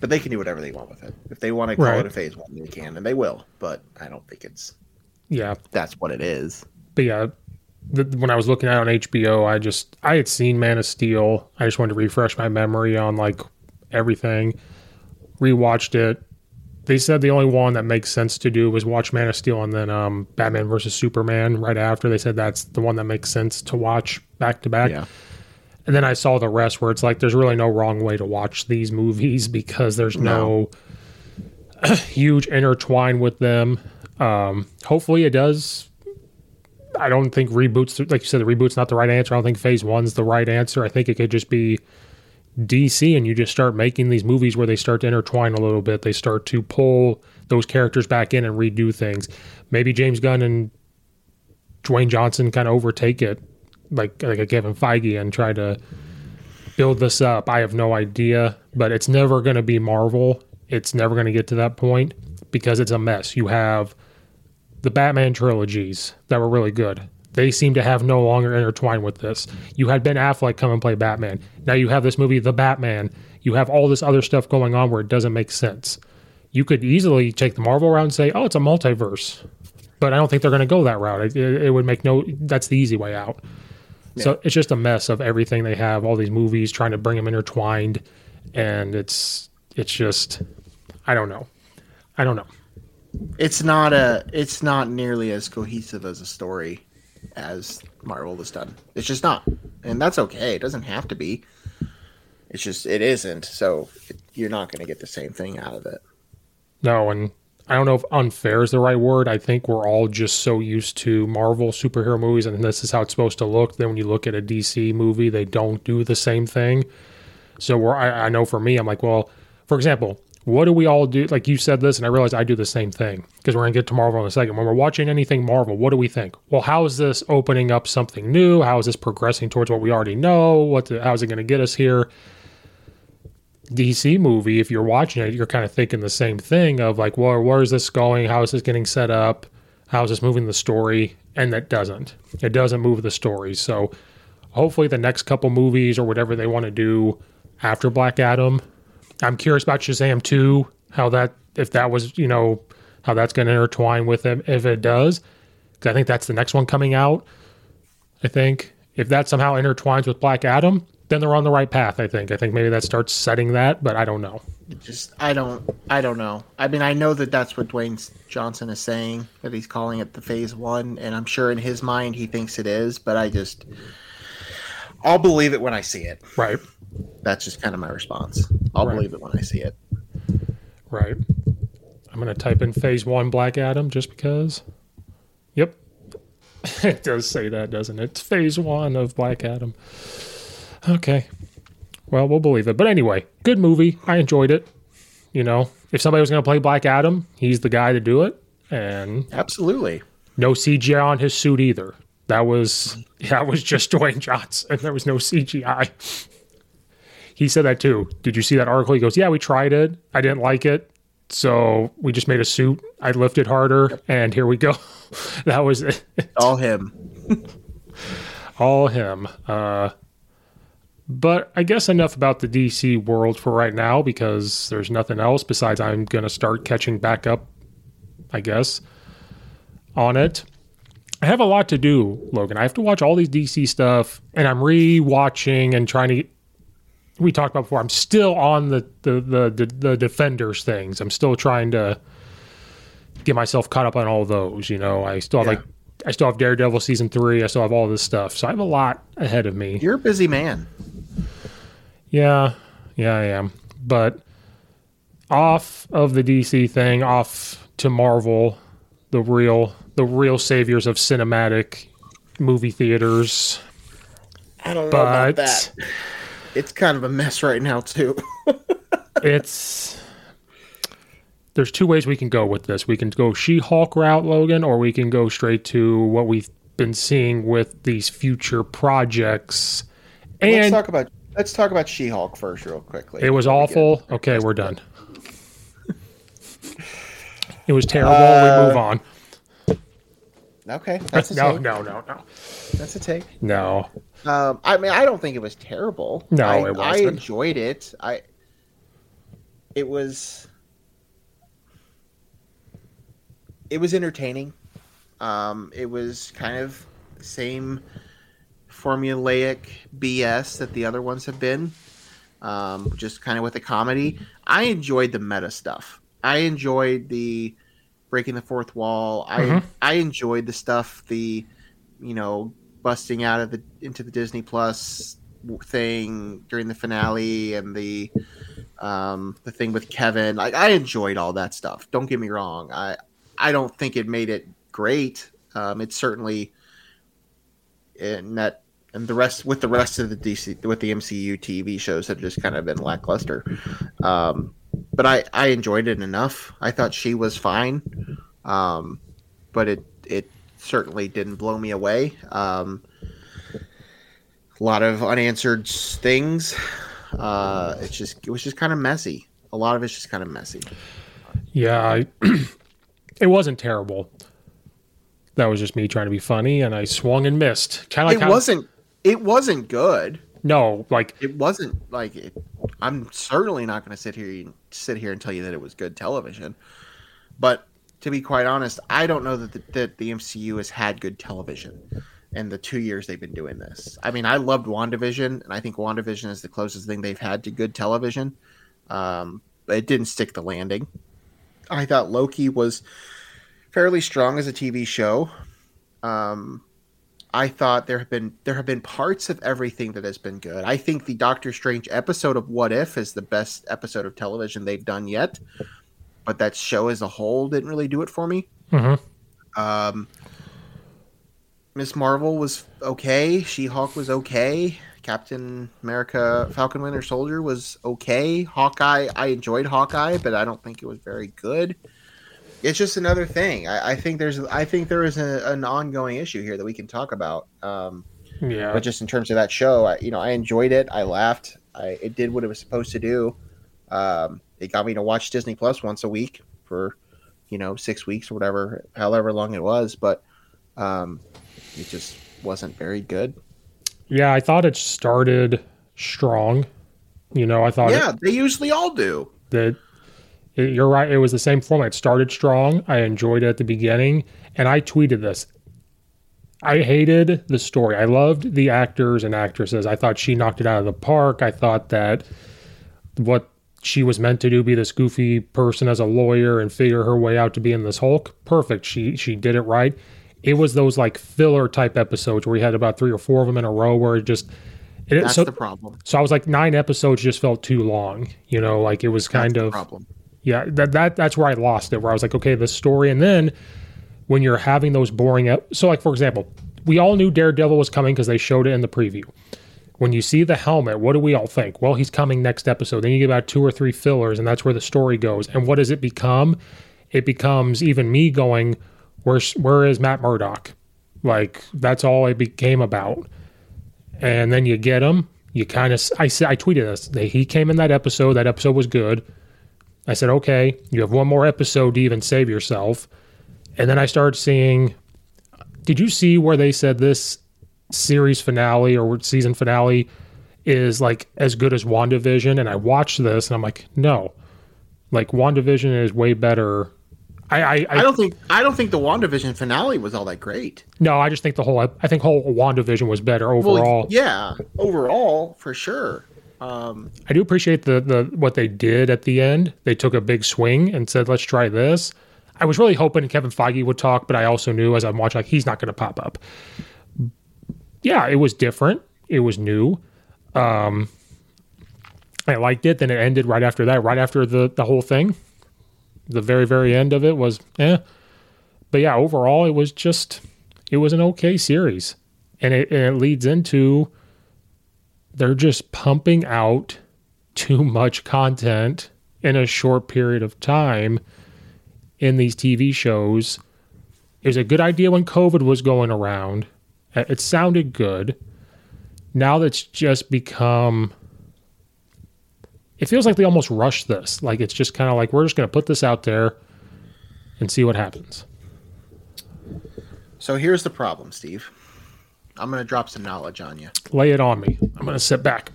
But they can do whatever they want with it. If they want to call Right. it a Phase One, they can, and they will. But I don't think it's yeah. that's what it is. But yeah, the, when I was looking at it on HBO, I just I had seen Man of Steel. I just wanted to refresh my memory on like everything. Rewatched it. They said the only one that makes sense to do was watch Man of Steel and then um, Batman versus Superman right after. They said that's the one that makes sense to watch back to back. And then I saw the rest where it's like there's really no wrong way to watch these movies because there's no, huge intertwine with them. Um, hopefully it does. I don't think reboots, like you said, the reboot's not the right answer. I don't think phase one's the right answer. I think it could just be DC and you just start making these movies where they start to intertwine a little bit. They start to pull those characters back in and redo things. Maybe James Gunn and Dwayne Johnson kind of overtake it, like like a Kevin Feige, and try to build this up. I have no idea, but it's never going to be Marvel. It's never going to get to that point because it's a mess. You have the Batman trilogies that were really good. They seem to have no longer intertwined with this. You had Ben Affleck come and play Batman. Now you have this movie, The Batman. You have all this other stuff going on where it doesn't make sense. You could easily take the Marvel route and say, "Oh, it's a multiverse," but I don't think they're going to go that route. It, it, it would make no. That's the easy way out. So it's just a mess of everything they have. All these movies trying to bring them intertwined, and it's it's just, I don't know, I don't know. It's not a. It's not nearly as cohesive as a story as Marvel has done. It's just not, and that's okay. It doesn't have to be. It's just it isn't. So it, you're not going to get the same thing out of it. No, and I don't know if unfair is the right word. I think we're all just so used to Marvel superhero movies, and this is how it's supposed to look. Then when you look at a DC movie, they don't do the same thing. So where I, I know for me, I'm like, well, for example, what do we all do? Like you said this, and I realize I do the same thing because we're gonna get to Marvel in a second. When we're watching anything Marvel, what do we think? Well, how is this opening up something new? How is this progressing towards what we already know? What? The, how is it going to get us here? DC movie, if you're watching it, you're kind of thinking the same thing of like, well, where is this going? How is this getting set up? How is this moving the story? And that doesn't. It doesn't move the story. So hopefully the next couple movies or whatever they want to do after Black Adam. I'm curious about Shazam 2, how that if that was, you know, how that's going to intertwine with it if it does. Cuz I think that's the next one coming out. I think if that somehow intertwines with Black Adam, then they're on the right path, I think. I think maybe that starts setting that, but I don't know. Just I don't I don't know. I mean, I know that that's what Dwayne Johnson is saying that he's calling it the Phase 1 and I'm sure in his mind he thinks it is, but I just I'll believe it when I see it. Right. That's just kind of my response. I'll Right. believe it when I see it. Right. I'm going to type in phase one Black Adam just because. Yep. it does say that, doesn't it? It's phase one of Black Adam. Okay. Well, we'll believe it. But anyway, good movie. I enjoyed it. You know, if somebody was going to play Black Adam, he's the guy to do it. And Absolutely. no CGI on his suit either. That was that was just Dwayne Johnson. There was no CGI. He said that too. Did you see that article? He goes, "Yeah, we tried it. I didn't like it, so we just made a suit. I lifted harder, and here we go." that was it. All him. all him. Uh, but I guess enough about the DC world for right now because there's nothing else besides I'm going to start catching back up, I guess, on it. I have a lot to do, Logan. I have to watch all these DC stuff, and I'm re-watching and trying to. We talked about before. I'm still on the the the the, the defenders things. I'm still trying to get myself caught up on all those. You know, I still have Yeah. like I still have Daredevil season three. I still have all this stuff, so I have a lot ahead of me. You're a busy man. Yeah, yeah, I am. But off of the DC thing, off to Marvel, the real the real saviors of cinematic movie theaters. I don't know But about that. It's kind of a mess right now too. it's there's two ways we can go with this. We can go She-Hulk route, Logan, or we can go straight to what we've been seeing with these future projects. And let's And talk about let's talk about She-Hulk first, real quickly. It was we awful. Okay, we're done. It was terrible. Uh, we move on. Okay, that's a No, take. no, no, no, That's a take. no. Um, I mean, I don't think it was terrible. No, I, it wasn't. I enjoyed it. I. It was. It was entertaining. Um, it was kind of the same formulaic BS that the other ones have been. Um, just kind of with the comedy. I enjoyed the meta stuff. I enjoyed the breaking the fourth wall. I Mhm. I enjoyed the stuff. The you know busting out of the into the Disney Plus thing during the finale and the um, the thing with Kevin. Like I enjoyed all that stuff. Don't get me wrong. I I don't think it made it great. Um, it certainly in that and the rest with the rest of the DC with the MCU TV shows have just kind of been lackluster. Um, but I I enjoyed it enough. I thought she was fine. Um, but it it certainly didn't blow me away. Um, a lot of unanswered things. Uh, it's just it was just kind of messy. A lot of it's just kind of messy. Yeah, I, it wasn't terrible. That was just me trying to be funny, and I swung and missed. Kind of like it how, wasn't it wasn't good. No, like It wasn't like it, I'm certainly not going to sit here and sit here and tell you that it was good television. But to be quite honest, I don't know that the, that the MCU has had good television in the two years they've been doing this. I mean, I loved WandaVision, and I think WandaVision is the closest thing they've had to good television. Um, but it didn't stick the landing. I thought Loki was fairly strong as a TV show. Um, I thought there have been there have been parts of everything that has been good. I think the Doctor Strange episode of What If is the best episode of television they've done yet. But that show as a whole didn't really do it for me. Mm-hmm. Um, Miss Marvel was okay. She Hulk was okay. Captain America, Falcon Winter Soldier was okay. Hawkeye, I enjoyed Hawkeye, but I don't think it was very good. It's just another thing. I, I think there's, I think there is a, an ongoing issue here that we can talk about. Um, yeah, but just in terms of that show, I, you know, I enjoyed it. I laughed. I, it did what it was supposed to do. Um, it got me to watch Disney Plus once a week for, you know, six weeks or whatever, however long it was. But um, it just wasn't very good. Yeah, I thought it started strong. You know, I thought Yeah, it, they usually all do. that you're right. It was the same format. It started strong. I enjoyed it at the beginning, and I tweeted this. I hated the story. I loved the actors and actresses. I thought she knocked it out of the park. I thought that what she was meant to do be this goofy person as a lawyer and figure her way out to being this Hulk. Perfect. She she did it right. It was those like filler type episodes where we had about three or four of them in a row where it just it, That's so, the problem. so I was like nine episodes just felt too long. You know, like it was kind That's the of problem. Yeah, that that that's where I lost it. Where I was like, okay, the story, and then when you're having those boring, ep- so like for example, we all knew Daredevil was coming because they showed it in the preview. When you see the helmet, what do we all think? Well, he's coming next episode. Then you get about two or three fillers, and that's where the story goes. And what does it become? It becomes even me going, "Where's where is Matt Murdock?" Like that's all it became about. And then you get him. You kind of I I tweeted this. He came in that episode. That episode was good. I said, okay, you have one more episode to even save yourself. And then I started seeing. Did you see where they said this series finale or season finale is like as good as WandaVision? And I watched this and I'm like, no. Like WandaVision is way better. I I, I, I don't think I don't think the WandaVision finale was all that great. no, I just think the whole I think whole WandaVision was better overall. Well, yeah, overall for sure. Um, I do appreciate the the what they did at the end. They took a big swing and said, "Let's try this." I was really hoping Kevin Feige would talk, but I also knew as I'm watching, like he's not going to pop up. Yeah, it was different. It was new. Um, I liked it. Then it ended right after that. Right after the the whole thing, the very very end of it was eh. But yeah, overall, it was just it was an okay series, and it and it leads into they're just pumping out too much content in a short period of time in these TV shows. It was a good idea when COVID was going around. Uh, It sounded good. Now that's just become. It feels like they almost rushed this. Like it's just kind of like we're just going to put this out there and see what happens. so here's the problem, Steve. I'm going to drop some knowledge on you. Lay it on me. I'm going to sit back.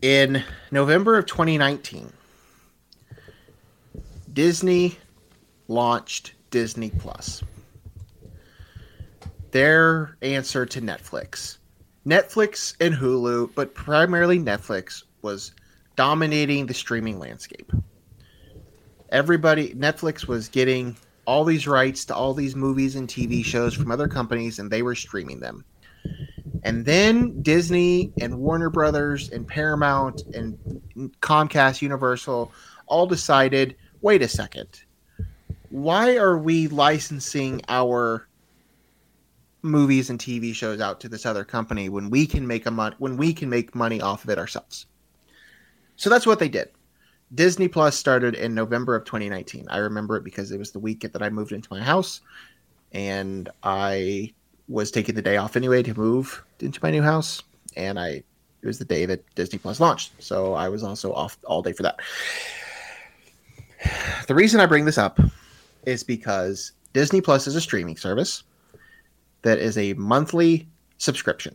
In November of 2019, Disney launched Disney Plus. Their answer to Netflix. Netflix and Hulu, but primarily Netflix, was dominating the streaming landscape. Everybody, Netflix was getting all these rights to all these movies and TV shows from other companies, and they were streaming them. And then Disney and Warner Brothers and Paramount and Comcast Universal all decided wait a second. Why are we licensing our movies and TV shows out to this other company when we can make a mon- when we can make money off of it ourselves? So that's what they did. Disney Plus started in November of 2019. I remember it because it was the week that I moved into my house and I was taking the day off anyway to move into my new house and I it was the day that Disney Plus launched. So I was also off all day for that. The reason I bring this up is because Disney Plus is a streaming service that is a monthly subscription.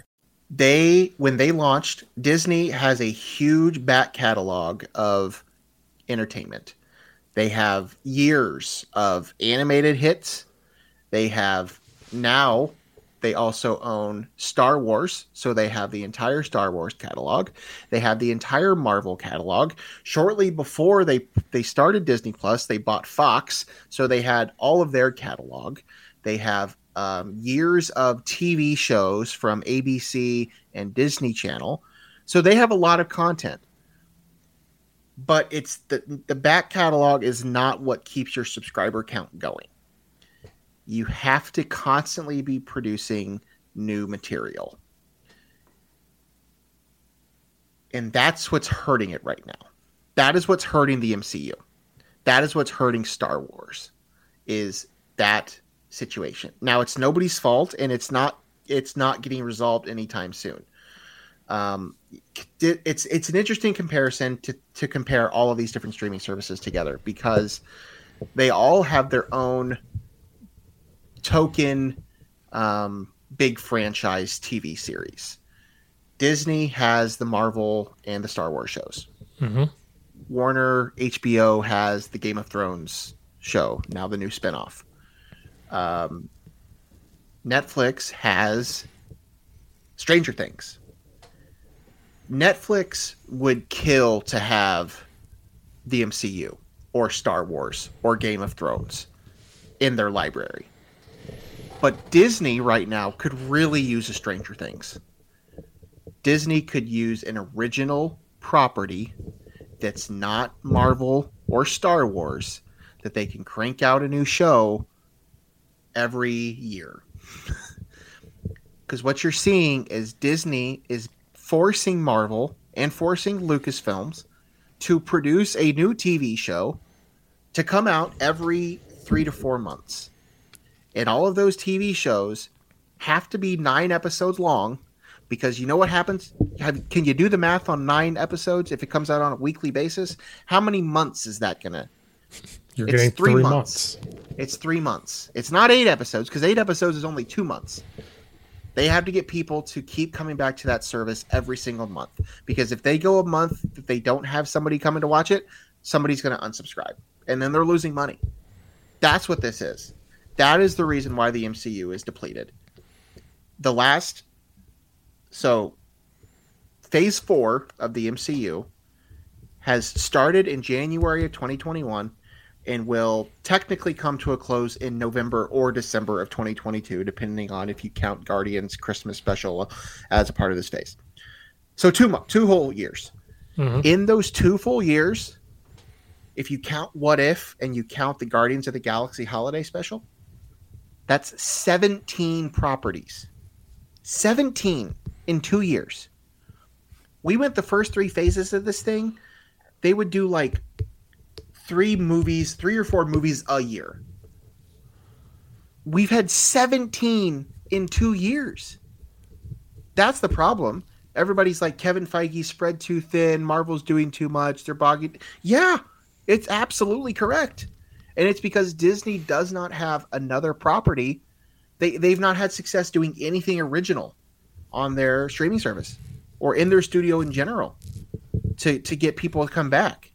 They when they launched disney has a huge back catalog of entertainment. They have years of animated hits. They have now they also own star wars so they have the entire star wars catalog. They have the entire marvel catalog. Shortly before they they started disney plus they bought fox so they had all of their catalog. They have um, years of TV shows from ABC and Disney Channel. So they have a lot of content. But it's the the back catalog is not what keeps your subscriber count going. You have to constantly be producing new material. And that's what's hurting it right now. That is what's hurting the MCU. That is what's hurting Star Wars. Is that situation. Now it's nobody's fault, and it's not it's not getting resolved anytime soon. Um, it's it's an interesting comparison to to compare all of these different streaming services together because they all have their own token um, big franchise TV series. Disney has the Marvel and the Star Wars shows. Mm-hmm. Warner HBO has the Game of Thrones show, now the new spinoff. Um, Netflix has Stranger Things. Netflix would kill to have the MCU or Star Wars or Game of Thrones in their library. But Disney right now could really use a Stranger Things. Disney could use an original property that's not Marvel or Star Wars that they can crank out a new show every year. Because what you're seeing is Disney is forcing Marvel and forcing Lucasfilms to produce a new TV show to come out every three to four months. And all of those TV shows have to be nine episodes long because you know what happens? Have, can you do the math on nine episodes if it comes out on a weekly basis? How many months is that going to? You're It's getting three three, months. months. It's three months. It's not eight episodes because eight episodes is only two months. They have to get people to keep coming back to that service every single month because if they go a month that they don't have somebody coming to watch it, somebody's going to unsubscribe and then they're losing money. That's what this is. That is the reason why the MCU is depleted. The last, so phase four of the MCU has started in January of 2021 and will technically come to a close in November or December of 2022, depending on if you count Guardians Christmas special as a part of this phase. So two mo- two whole years. Mhm. In those two full years, if you count What If and you count the Guardians of the Galaxy holiday special, that's 17 properties. 17 in two years. We went the first three phases of this thing. They would do like three movies, three or four movies a year. We've had 17 in two years. That's the problem. Everybody's like Kevin Feige spread too thin, Marvel's doing too much, they're bogging. Yeah, it's absolutely correct. And it's because Disney does not have another property. They they've not had success doing anything original on their streaming service or in their studio in general to to get people to come back.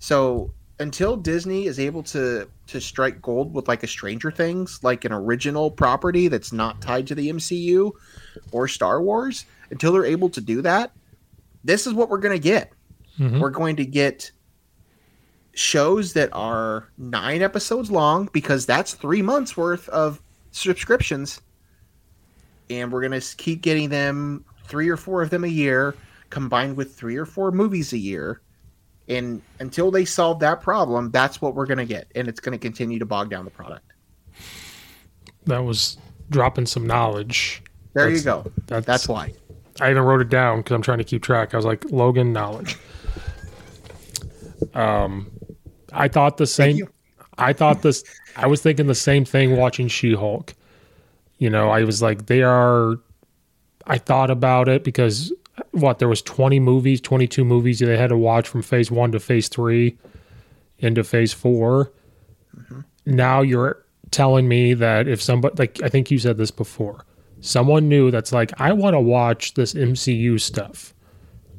So until Disney is able to to strike gold with like a Stranger Things, like an original property that's not tied to the MCU or Star Wars, until they're able to do that, this is what we're going to get. Mhm. We're going to get shows that are 9 episodes long because that's 3 months worth of subscriptions and we're going to keep getting them 3 or 4 of them a year combined with 3 or 4 movies a year and until they solve that problem, that's what we're going to get. And it's going to continue to bog down the product. That was dropping some knowledge There you go. that's- That's, why. I even wrote it down because I'm trying to keep track. I was like Logan knowledge. Um, I thought the same. I thought this. I was thinking the same thing watching She-Hulk. You know, I was like, they are. I thought about it because what there was 20 movies, 22 movies they had to watch from phase one to phase three, into phase 4 mm-hmm. Now you're telling me that if somebody like I think you said this before, someone new that's like, I want to watch this MCU stuff.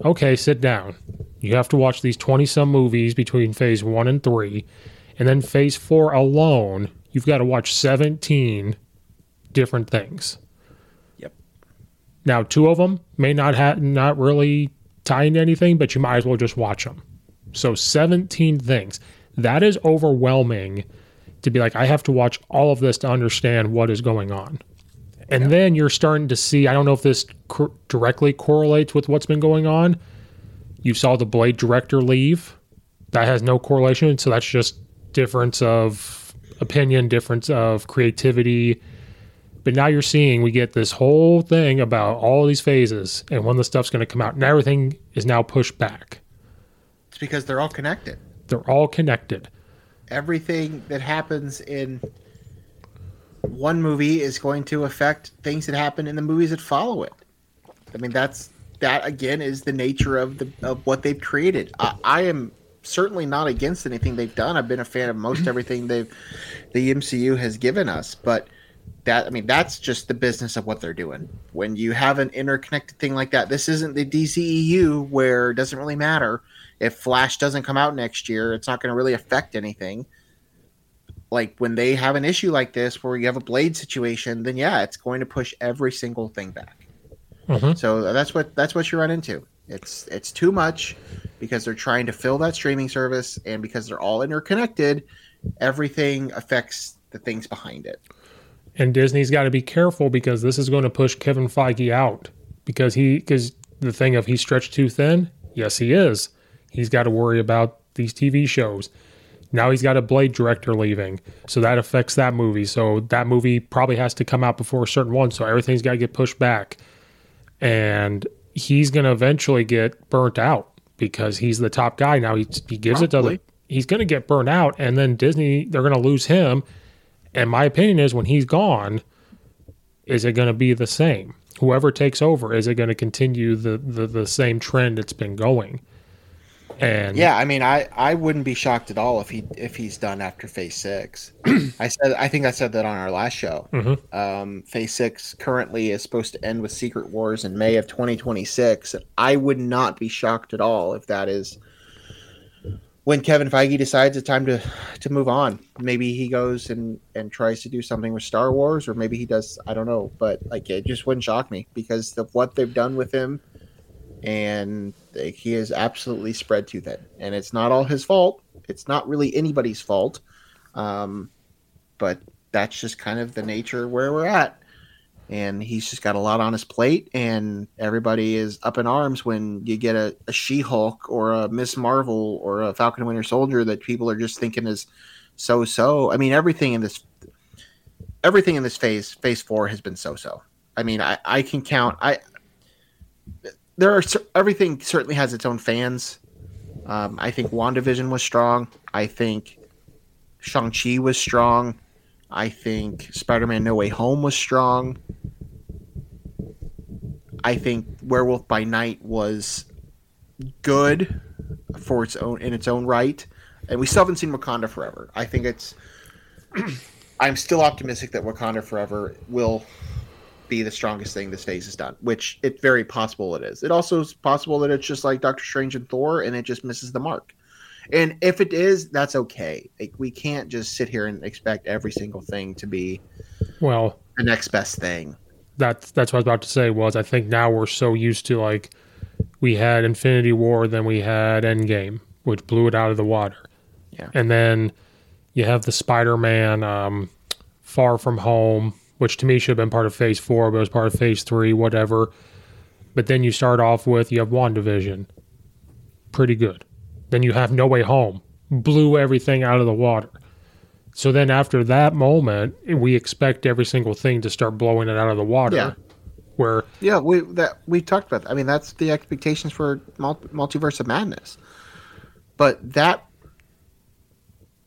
Okay, sit down. You have to watch these 20 some movies between phase one and three. And then phase four alone, you've got to watch 17 different things. Now, two of them may not have not really tie into anything, but you might as well just watch them. So 17 things. That is overwhelming to be like, I have to watch all of this to understand what is going on. And then you're starting to see, I don't know if this cor- directly correlates with what's been going on. You saw the Blade director leave. That has no correlation. So that's just difference of opinion, difference of creativity. But now you're seeing we get this whole thing about all these phases and when the stuff's going to come out. And everything is now pushed back. It's because they're all connected. They're all connected. Everything that happens in one movie is going to affect things that happen in the movies that follow it. I mean, that's that again is the nature of the of what they've created. I, I am certainly not against anything they've done. I've been a fan of most everything they've the MCU has given us, but that I mean that's just the business of what they're doing. When you have an interconnected thing like that, this isn't the DCEU where it doesn't really matter if Flash doesn't come out next year. It's not going to really affect anything. Like when they have an issue like this where you have a blade situation, then yeah, it's going to push every single thing back. Mhm. So that's what that's what you run into. It's it's too much because they're trying to fill that streaming service and because they're all interconnected, everything affects the things behind it. And Disney's got to be careful because this is going to push Kevin Feige out because he because the thing of he's stretched too thin. Yes, he is. He's got to worry about these TV shows. Now he's got a Blade director leaving, so that affects that movie. So that movie probably has to come out before a certain one. So everything's got to get pushed back, and he's going to eventually get burnt out because he's the top guy now. He he gives it to other. He's going to get burnt out, and then Disney they're going to lose him. And my opinion is when he's gone, is it going to be the same? Whoever takes over, is it going to continue the, the, the same trend it's been going? And Yeah, I mean, I, I wouldn't be shocked at all if he if he's done after Phase Six. I said I think I said that on our last show. Um, phase Six currently is supposed to end with Secret Wars in May of 2026. I would not be shocked at all if that is when Kevin Feige decides it's time to to move on. Maybe he goes and and tries to do something with Star Wars, or maybe he does. I don't know, but like it just wouldn't shock me because of what they've done with him and he is absolutely spread too thin. And it's not all his fault. It's not really anybody's fault. Um, but that's just kind of the nature where we're at. And he's just got a lot on his plate, and everybody is up in arms when you get a, a She Hulk or a Miss Marvel or a Falcon Winter Soldier that people are just thinking is so so. I mean, everything in this everything in this phase, phase four, has been so so. I mean, I, I can count. I there are everything certainly has its own fans. Um, I think WandaVision was strong. I think Shang Chi was strong. I think Spider-Man: No Way Home was strong. I think Werewolf by Night was good for its own in its own right, and we still haven't seen Wakanda Forever. I think it's. I'm still optimistic that Wakanda Forever will be the strongest thing this phase has done, which it's very possible it is. It also is possible that it's just like Doctor Strange and Thor, and it just misses the mark. And if it is, that's okay. Like we can't just sit here and expect every single thing to be well, the next best thing. that's that's what I was about to say. Was I think now we're so used to like we had Infinity War, then we had Endgame, which blew it out of the water. Yeah. and then you have the Spider-Man um, Far From Home, which to me should have been part of Phase Four, but it was part of Phase Three, whatever. But then you start off with you have WandaVision, pretty good. Then you have No Way Home, blew everything out of the water. So then after that moment, we expect every single thing to start blowing it out of the water. Yeah. Where Yeah, we that we talked about. That. I mean, that's the expectations for Multiverse of Madness. But that,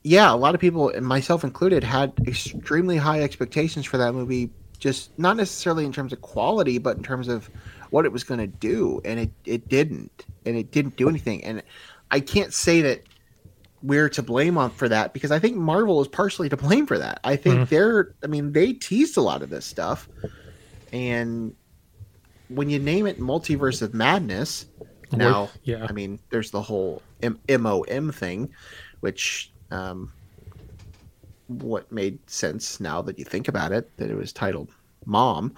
yeah, a lot of people, and myself included, had extremely high expectations for that movie. Just not necessarily in terms of quality, but in terms of what it was going to do, and it it didn't, and it didn't do anything. And I can't say that we're to blame on for that because I think Marvel is partially to blame for that. I think they're, I mean, they teased a lot of this stuff, and when you name it Multiverse of Madness, now, yeah. I mean, there's the whole M- MOM thing, which um, what made sense now that you think about it that it was titled Mom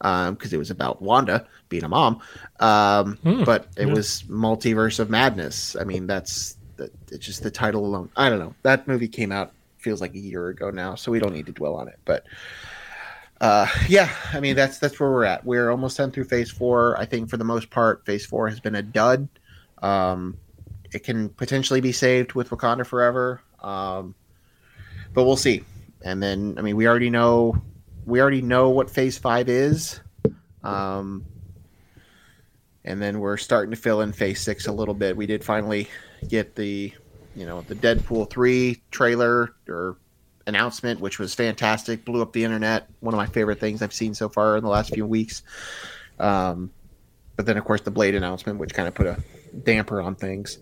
um, because it was about Wanda being a mom, um, but it was Multiverse of Madness. I mean, that's that. It's just the title alone. I don't know. That movie came out feels like a year ago now, so we don't need to dwell on it. But uh, yeah, I mean that's that's where we're at. We're almost done through Phase Four. I think for the most part, Phase Four has been a dud. Um, it can potentially be saved with Wakanda Forever, um, but we'll see. And then, I mean, we already know we already know what Phase Five is, um, and then we're starting to fill in Phase Six a little bit. We did finally get the, you know, the Deadpool three trailer or announcement, which was fantastic, blew up the internet. One of my favorite things I've seen so far in the last few weeks. Um, but then, of course, the Blade announcement, which kind of put a damper on things.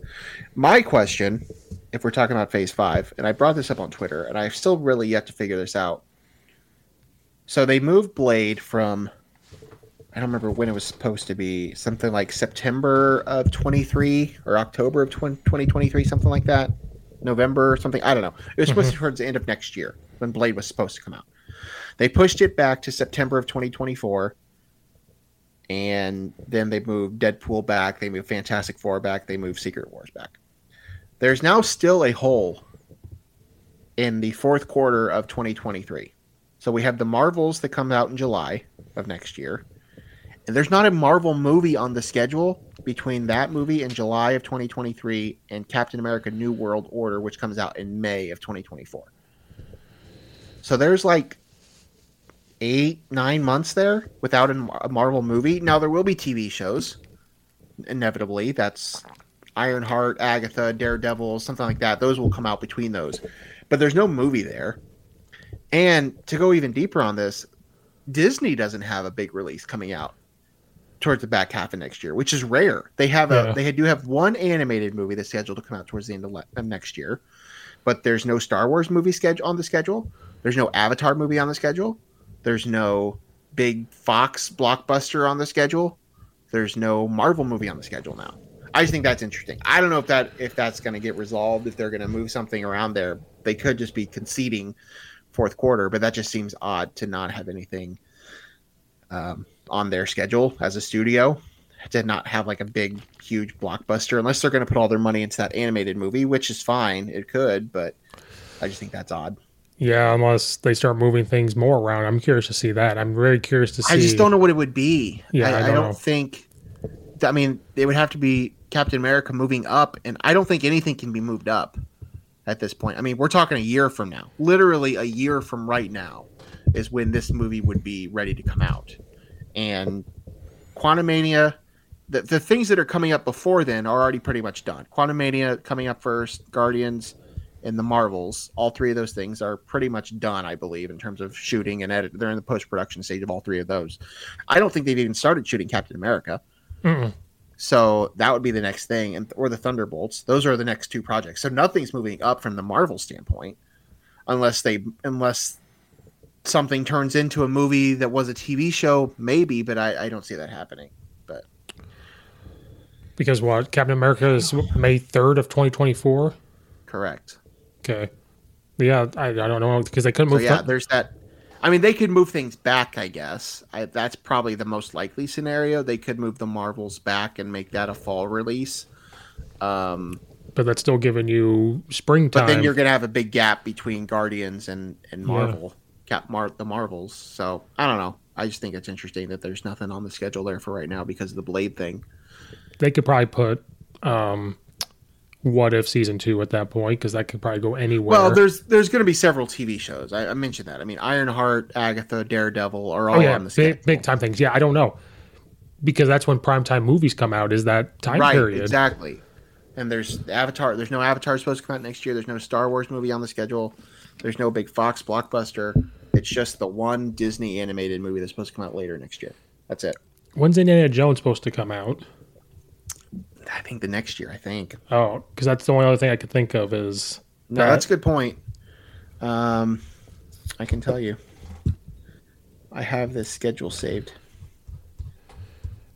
My question, if we're talking about Phase Five, and I brought this up on Twitter, and I've still really yet to figure this out. So they moved Blade from I don't remember when it was supposed to be something like September of 23 or October of 20, 2023, something like that. November or something. I don't know. It was supposed to be mm-hmm. towards the end of next year when Blade was supposed to come out. They pushed it back to September of 2024. And then they moved Deadpool back. They moved Fantastic Four back. They moved Secret Wars back. There's now still a hole in the fourth quarter of 2023. So we have the Marvels that come out in July of next year. And there's not a Marvel movie on the schedule between that movie in July of 2023 and Captain America New World Order, which comes out in May of 2024. So there's like eight, nine months there without a Marvel movie. Now, there will be TV shows, inevitably. That's Ironheart, Agatha, Daredevil, something like that. Those will come out between those. But there's no movie there. And to go even deeper on this, Disney doesn't have a big release coming out towards the back half of next year, which is rare. They have a Yeah. they do have one animated movie that's scheduled to come out towards the end of, le- of next year, but there's no Star Wars movie schedule on the schedule. There's no Avatar movie on the schedule. There's no big Fox blockbuster on the schedule. There's no Marvel movie on the schedule now. I just think that's interesting. I don't know if that if that's going to get resolved. If they're going to move something around there, they could just be conceding fourth quarter, but that just seems odd to not have anything um, on their schedule as a studio to not have like a big, huge blockbuster unless they're going to put all their money into that animated movie, which is fine. It could, but I just think that's odd. Yeah, unless they start moving things more around. I'm curious to see that. I'm very curious to see. I just don't know what it would be. Yeah, I, I I don't don't, know. think. I mean, it would have to be Captain America moving up, and I don't think anything can be moved up at this point. I mean, we're talking a year from now. Literally a year from right now is when this movie would be ready to come out. And Quantumania, the, the things that are coming up before then are already pretty much done. Quantumania coming up first, Guardians, and the Marvels. All three of those things are pretty much done, I believe, in terms of shooting and edit. They're in the post production stage of all three of those. I don't think they've even started shooting Captain America. Mm-mm. So that would be the next thing, and or the Thunderbolts. Those are the next two projects. So nothing's moving up from the Marvel standpoint, unless they unless something turns into a movie that was a TV show, maybe. But I, I don't see that happening. But because what Captain America is May third of 2024. correct. Okay. Yeah, I, I don't know because they couldn't So move. yeah, Thun- there's that. I mean, they could move things back. I guess I, that's probably the most likely scenario. They could move the Marvels back and make that a fall release. Um, but that's still giving you springtime. but then you're gonna have a big gap between Guardians and and Yeah. Marvel, Cap Mar the Marvels. So I don't know. I just think it's interesting that there's nothing on the schedule there for right now because of the Blade thing. they could probably put um, what if season two at that point because that could probably go anywhere. Well, there's there's going to be several TV shows. I, I, mentioned that. I mean, Ironheart, Agatha, Daredevil are all oh, yeah, on the big, big time things. Yeah, I don't know because that's when primetime movies come out. Is that time right, period? Exactly. And there's Avatar. There's no Avatar supposed to come out next year. There's no Star Wars movie on the schedule. There's no big Fox blockbuster. It's just the one Disney animated movie that's supposed to come out later next year. That's it. When's Indiana Jones supposed to come out? I think the next year. I think. Oh, because that's the only other thing I could think of is. No, that. that's a good point. Um, I can tell you. I have this schedule saved.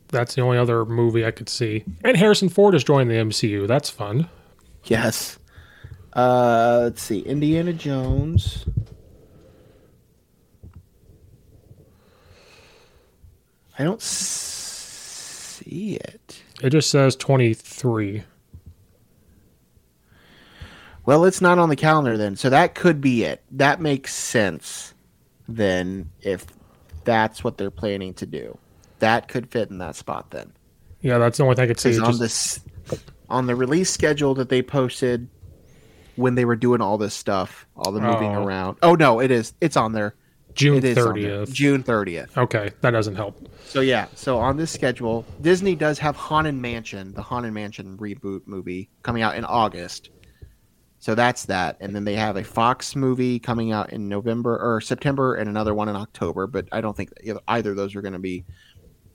That's the only other movie I could see. And Harrison Ford is joining the MCU. That's fun. Yes. Uh, let's see. Indiana Jones. I don't see it. It just says 23. Well, it's not on the calendar then. So that could be it. That makes sense then if that's what they're planning to do. That could fit in that spot then. Yeah, that's the only thing I could see. On this on the release schedule that they posted when they were doing all this stuff, all the moving oh. around. Oh no, it is. It's on there. June thirtieth. June thirtieth. Okay, that doesn't help. So yeah, so on this schedule, Disney does have Haunted Mansion, the Haunted Mansion reboot movie, coming out in August. So that's that, and then they have a Fox movie coming out in November or September, and another one in October. But I don't think either of those are going to be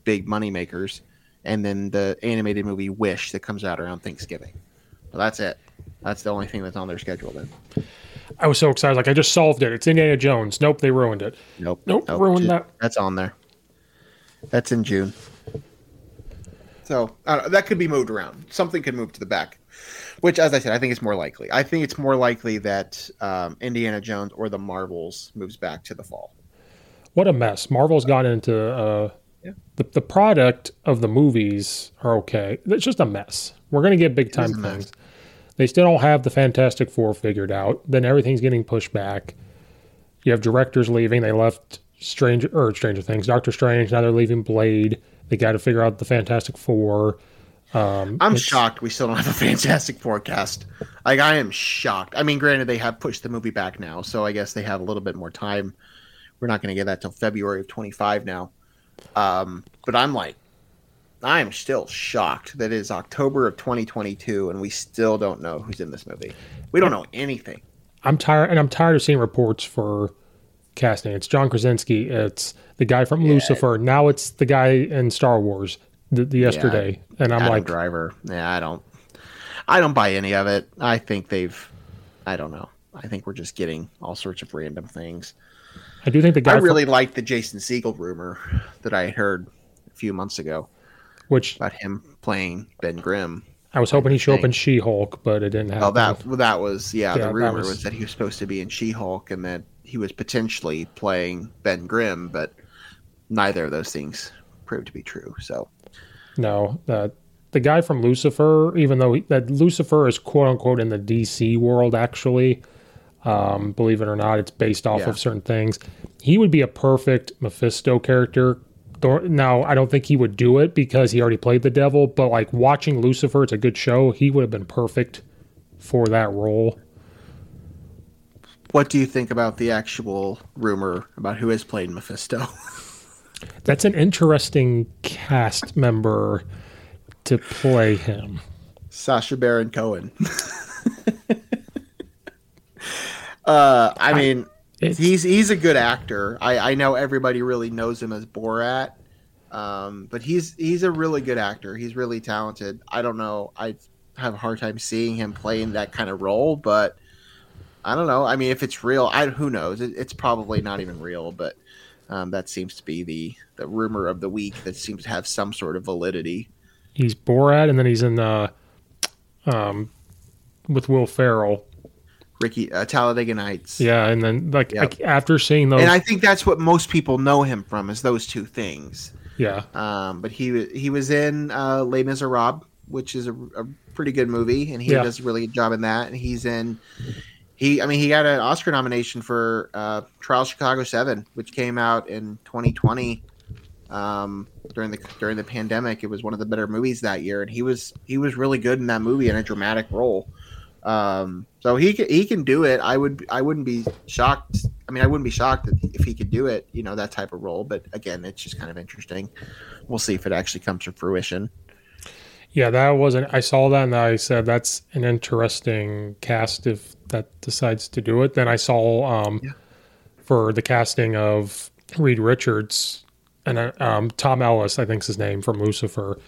big money makers. And then the animated movie Wish that comes out around Thanksgiving. But that's it. That's the only thing that's on their schedule then. I was so excited. Like I just solved it. It's Indiana Jones. Nope, they ruined it. Nope. Nope, nope ruined that. That's on there. That's in June. So know, that could be moved around. Something could move to the back, which, as I said, I think it's more likely. I think it's more likely that um, Indiana Jones or the Marvels moves back to the fall. What a mess! Marvel's gone into uh, yeah. the the product of the movies are okay. It's just a mess. We're gonna get big time things. Mess. They still don't have the Fantastic Four figured out. Then everything's getting pushed back. You have directors leaving. They left Stranger or Stranger Things, Doctor Strange. Now they're leaving Blade. They got to figure out the Fantastic Four. Um, I'm shocked we still don't have a Fantastic Four cast. Like I am shocked. I mean, granted they have pushed the movie back now, so I guess they have a little bit more time. We're not going to get that till February of 25 now. Um, but I'm like, I am still shocked that it is October of 2022 and we still don't know who's in this movie. We don't know anything. I'm tired, and I'm tired of seeing reports for casting. It's John Krasinski. It's the guy from yeah. Lucifer. Now it's the guy in Star Wars. The, the yesterday, yeah, and I'm Adam like, Driver. Yeah, I don't, I don't buy any of it. I think they've, I don't know. I think we're just getting all sorts of random things. I do think the guy. I really from, like the Jason Segel rumor that I heard a few months ago which about him playing Ben Grimm. I was hoping he'd show up in She Hulk, but it didn't happen. Oh, that well, that was yeah. yeah the rumor was... was... that he was supposed to be in She Hulk, and that he was potentially playing Ben Grimm, but neither of those things proved to be true. So, no, uh, the guy from Lucifer, even though he, that Lucifer is quote unquote in the DC world, actually, um, believe it or not, it's based off yeah. of certain things. He would be a perfect Mephisto character Thor- now, I don't think he would do it because he already played the devil, but like watching Lucifer, it's a good show. He would have been perfect for that role. What do you think about the actual rumor about who has played Mephisto? That's an interesting cast member to play him. Sacha Baron Cohen. uh, I mean, it's, he's he's a good actor. I, I know everybody really knows him as Borat, um, but he's he's a really good actor. He's really talented. I don't know. I have a hard time seeing him playing that kind of role, but I don't know. I mean, if it's real, I who knows? It, it's probably not even real, but um, that seems to be the the rumor of the week that seems to have some sort of validity. He's Borat, and then he's in uh, um, with Will Ferrell Ricky uh, Talladega Nights. Yeah, and then like yep. after seeing those, and I think that's what most people know him from is those two things. Yeah. Um, but he he was in uh, Les Miserables, which is a, a pretty good movie, and he yeah. does a really good job in that. And he's in he I mean he got an Oscar nomination for uh, Trial Chicago Seven, which came out in 2020. um, during the during the pandemic. It was one of the better movies that year, and he was he was really good in that movie in a dramatic role. Um, so he can, he can do it. I would I wouldn't be shocked. I mean, I wouldn't be shocked if he could do it. You know that type of role. But again, it's just kind of interesting. We'll see if it actually comes to fruition. Yeah, that wasn't. I saw that and I said that's an interesting cast if that decides to do it. Then I saw um, Yeah. for the casting of Reed Richards and uh, um, Tom Ellis, I think's his name from Lucifer.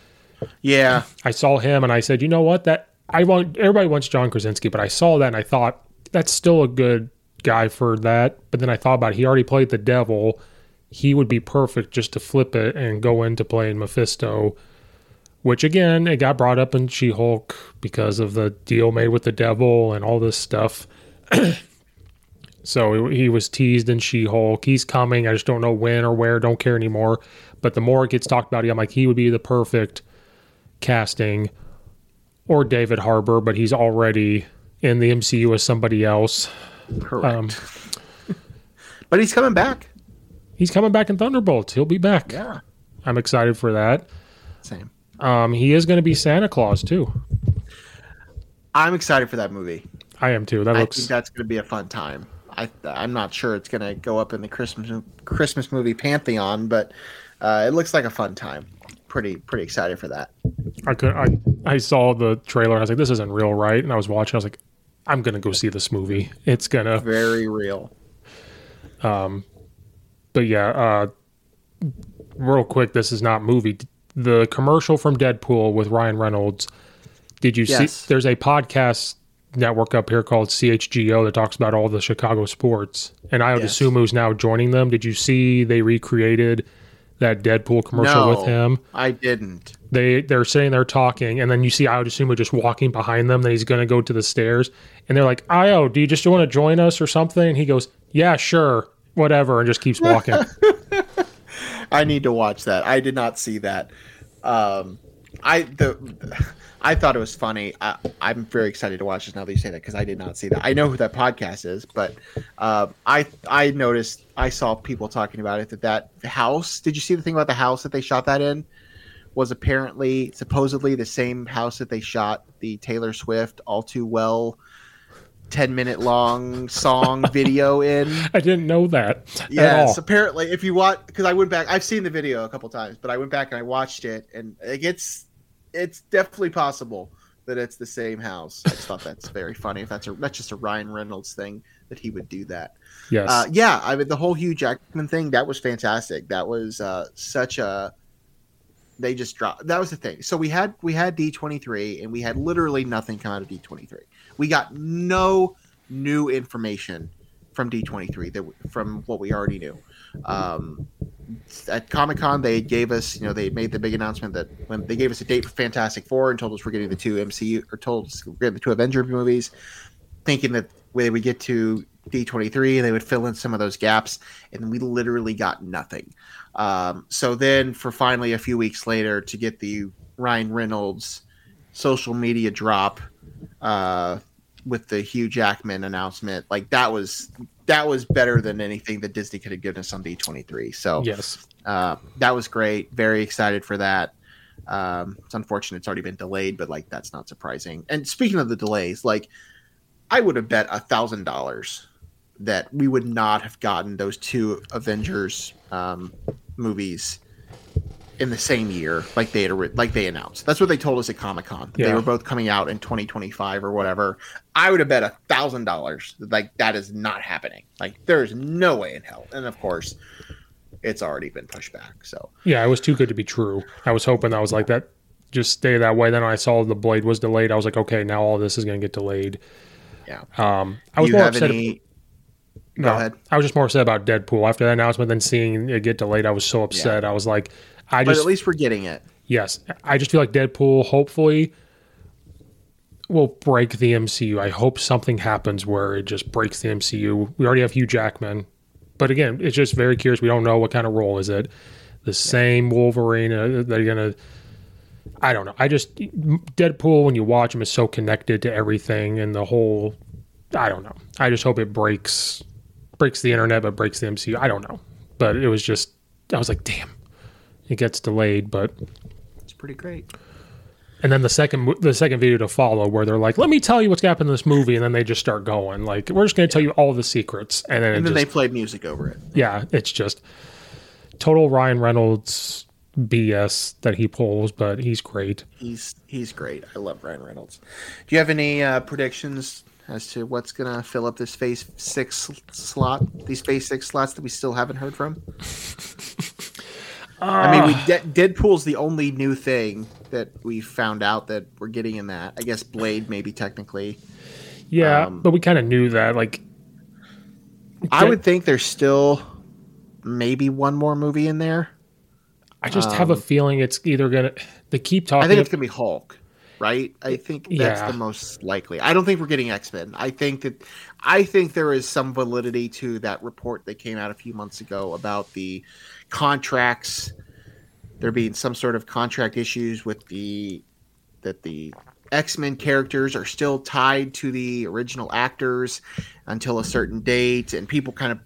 Yeah, I saw him and I said, you know what? That I want. Everybody wants John Krasinski, but I saw that and I thought that's still a good guy for that. But then I thought about it, he already played the devil. He would be perfect just to flip it and go into playing Mephisto. Which again, it got brought up in She Hulk because of the deal made with the devil and all this stuff. so he was teased in She Hulk. He's coming. I just don't know when or where. Don't care anymore. But the more it gets talked about, I'm like, he would be the perfect casting. Or David Harbour, but he's already in the MCU as somebody else. correct. Um, but he's coming back. he's coming back in Thunderbolts. He'll be back. Yeah, I'm excited for that. same. Um, he is going to be Santa Claus too. I'm excited for that movie. I am too. That I looks think that's going to be a fun time. I I'm not sure it's going to go up in the Christmas Christmas movie pantheon, but uh, it looks like a fun time. Pretty pretty excited for that. I could I I saw the trailer. I was like, this isn't real, right? And I was watching. I was like, I'm gonna go see this movie. It's gonna. Very real. Um, but yeah, uh, real quick. This is not movie. The commercial from Deadpool with Ryan Reynolds. Did you Yes. see? There's a podcast network up here called CHGO that talks about all the Chicago sports, and I would Yes. assume who's now joining them. Did you see they recreated that Deadpool commercial no, with him? I didn't. they they're sitting there talking, and then you see I would assume just walking behind them that he's going to go to the stairs, and they're like, "Io, do you just want to join us or something?" And he goes, "Yeah, sure, whatever," and just keeps walking. I need to watch that. I did not see that. Um, I the I thought it was funny. I, I'm very excited to watch this now that you say that because I did not see that. I know who that podcast is, but uh, I I noticed I saw people talking about it that that house. Did you see the thing about the house that they shot that in? Was apparently supposedly the same house that they shot the Taylor Swift "All Too Well" ten minute long song video in. I didn't know that. at Yes, apparently, if you watch, because I went back, I've seen the video a couple times, but I went back and I watched it, and it gets, it's definitely possible that it's the same house. I just thought that's very funny. If that's a that's just a Ryan Reynolds thing that he would do that. Yes, Uh, yeah, I mean the whole Hugh Jackman thing that was fantastic. That was uh, such a. They just dropped. That was the thing. So we had we had D twenty three, and we had literally nothing come out of D twenty three. We got no new information from D twenty three that from what we already knew. Um, at Comic Con, they gave us, you know, they made the big announcement that when they gave us a date for Fantastic Four and told us we're getting the two MCU or told us we're getting the two Avenger movies, thinking that when we get to D23, they would fill in some of those gaps, and we literally got nothing. Um, so then, for finally a few weeks later, to get the Ryan Reynolds social media drop uh, with the Hugh Jackman announcement, like that was that was better than anything that Disney could have given us on D23. So yes, uh, that was great. Very excited for that. Um, it's unfortunate it's already been delayed, but like that's not surprising. And speaking of the delays, like I would have bet a thousand dollars that we would not have gotten those two Avengers um, movies in the same year, like they had like they announced. That's what they told us at Comic Con. They were both coming out in 2025 or whatever. I would have bet a thousand dollars like that is not happening. Like there is no way in hell. And of course, it's already been pushed back. So yeah, it was too good to be true. I was hoping that was like that. Just stay that way. Then I saw the blade was delayed. I was like, okay, now all this is going to get delayed. yeah. Um, I was you more upset. any? no, go ahead. I was just more upset about Deadpool after that announcement. than seeing it get delayed, I was so upset. I was like, I But just at least we're getting it. Yes, I just feel like Deadpool hopefully will break the MCU. I hope something happens where it just breaks the MCU. We already have Hugh Jackman, but again, it's just very curious. We don't know what kind of role is it. The same Wolverine. Uh, they're gonna. I don't know. I just Deadpool when you watch him is so connected to everything and the whole. I don't know. I just hope it breaks breaks the internet, but breaks the MCU. I don't know. But it was just. I was like, damn it gets delayed, but It's pretty great. and then the second the second video to follow where they're like, "Let me tell you what's happened in this movie," and then they just start going like, "We're just going to tell you all the secrets," and then, And then just, they played music over it. yeah, it's just total Ryan Reynolds BS that he pulls, but he's great. He's he's great. I love Ryan Reynolds. Do you have any uh, predictions as to what's gonna fill up this Phase Six slot? These Phase Six slots that we still haven't heard from. I mean, we De- Deadpool's the only new thing that we found out that we're getting in that. I guess Blade, maybe technically. Yeah, Um, but we kind of knew that. Like, I would think there's still maybe one more movie in there. I just have a feeling it's either gonna. They keep talking. Um, I think it's gonna be Hulk, right? I think that's Yeah. the most likely. I don't think we're getting X Men. I think that I think there is some validity to that report that came out a few months ago about the contracts. There being some sort of contract issues with the that the X Men characters are still tied to the original actors until a certain date, and people kind of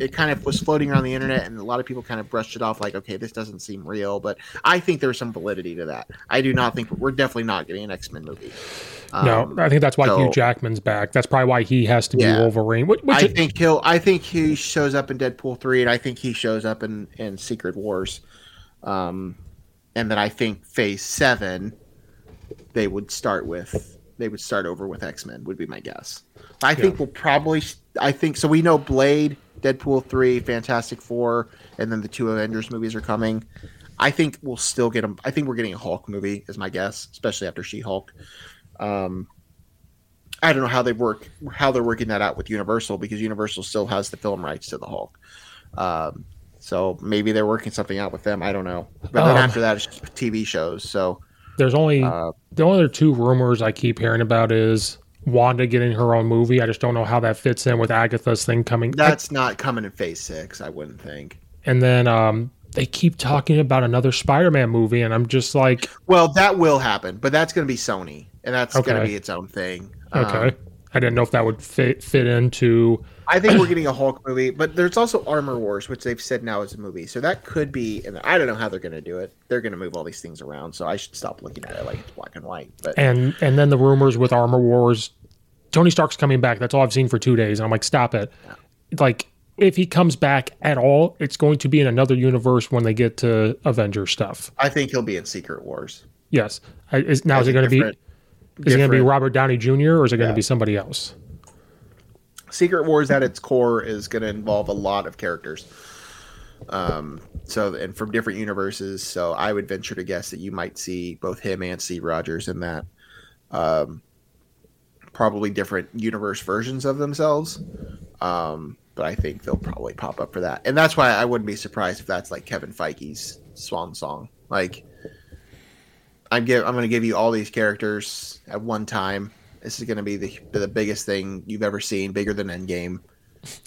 it kind of was floating around the internet and a lot of people kind of brushed it off like okay this doesn't seem real but i think there's some validity to that i do not think we're definitely not getting an x-men movie no, Um, I think that's why so- Hugh Jackman's back. That's probably why he has to Yeah. be Wolverine. Which, which i think he'll i think he shows up in deadpool 3 and i think he shows up in in secret wars um and then i think phase 7 they would start with they would start over with x-men would be my guess i think we'll probably i think so we know blade deadpool 3 fantastic 4 and then the two avengers movies are coming i think we'll still get them i think we're getting a hulk movie is my guess especially after she-hulk um I don't know how they work, how they're working that out with Universal because Universal still has the film rights to the Hulk. Um, so maybe they're working something out with them. I don't know. But then Um, after that, it's TV shows. So there's only uh, the only other two rumors I keep hearing about is Wanda getting her own movie. I just don't know how that fits in with Agatha's thing coming. that's not coming in Phase Six. I wouldn't think. and then um, they keep talking about another Spider-Man movie, and I'm just like, Well, that will happen, but that's going to be Sony, and that's going to be its own thing. okay, Um, I didn't know if that would fit fit into. I think we're getting a Hulk movie, but there's also Armor Wars, which they've said now is a movie. So that could be. And I don't know how they're going to do it. They're going to move all these things around. So I should stop looking at it like it's black and white. But and and then the rumors with Armor Wars, Tony Stark's coming back. That's all I've seen for two days, and I'm like, stop it. Like, if he comes back at all, it's going to be in another universe when they get to Avenger stuff. I think he'll be in Secret Wars. Yes. I, is, now I is it going to be? Different- Is it going to be Robert Downey Jr. or is it going to Yeah. be somebody else? Secret Wars at its core is going to involve a lot of characters. Um, so and from different universes. So I would venture to guess that you might see both him and Steve Rogers in that. Um, probably different universe versions of themselves. Um, but I think they'll probably pop up for that, and that's why I wouldn't be surprised if that's like Kevin Feige's swan song. Like, I'm give I'm going to give you all these characters at one time. This is going to be the the biggest thing you've ever seen, bigger than Endgame,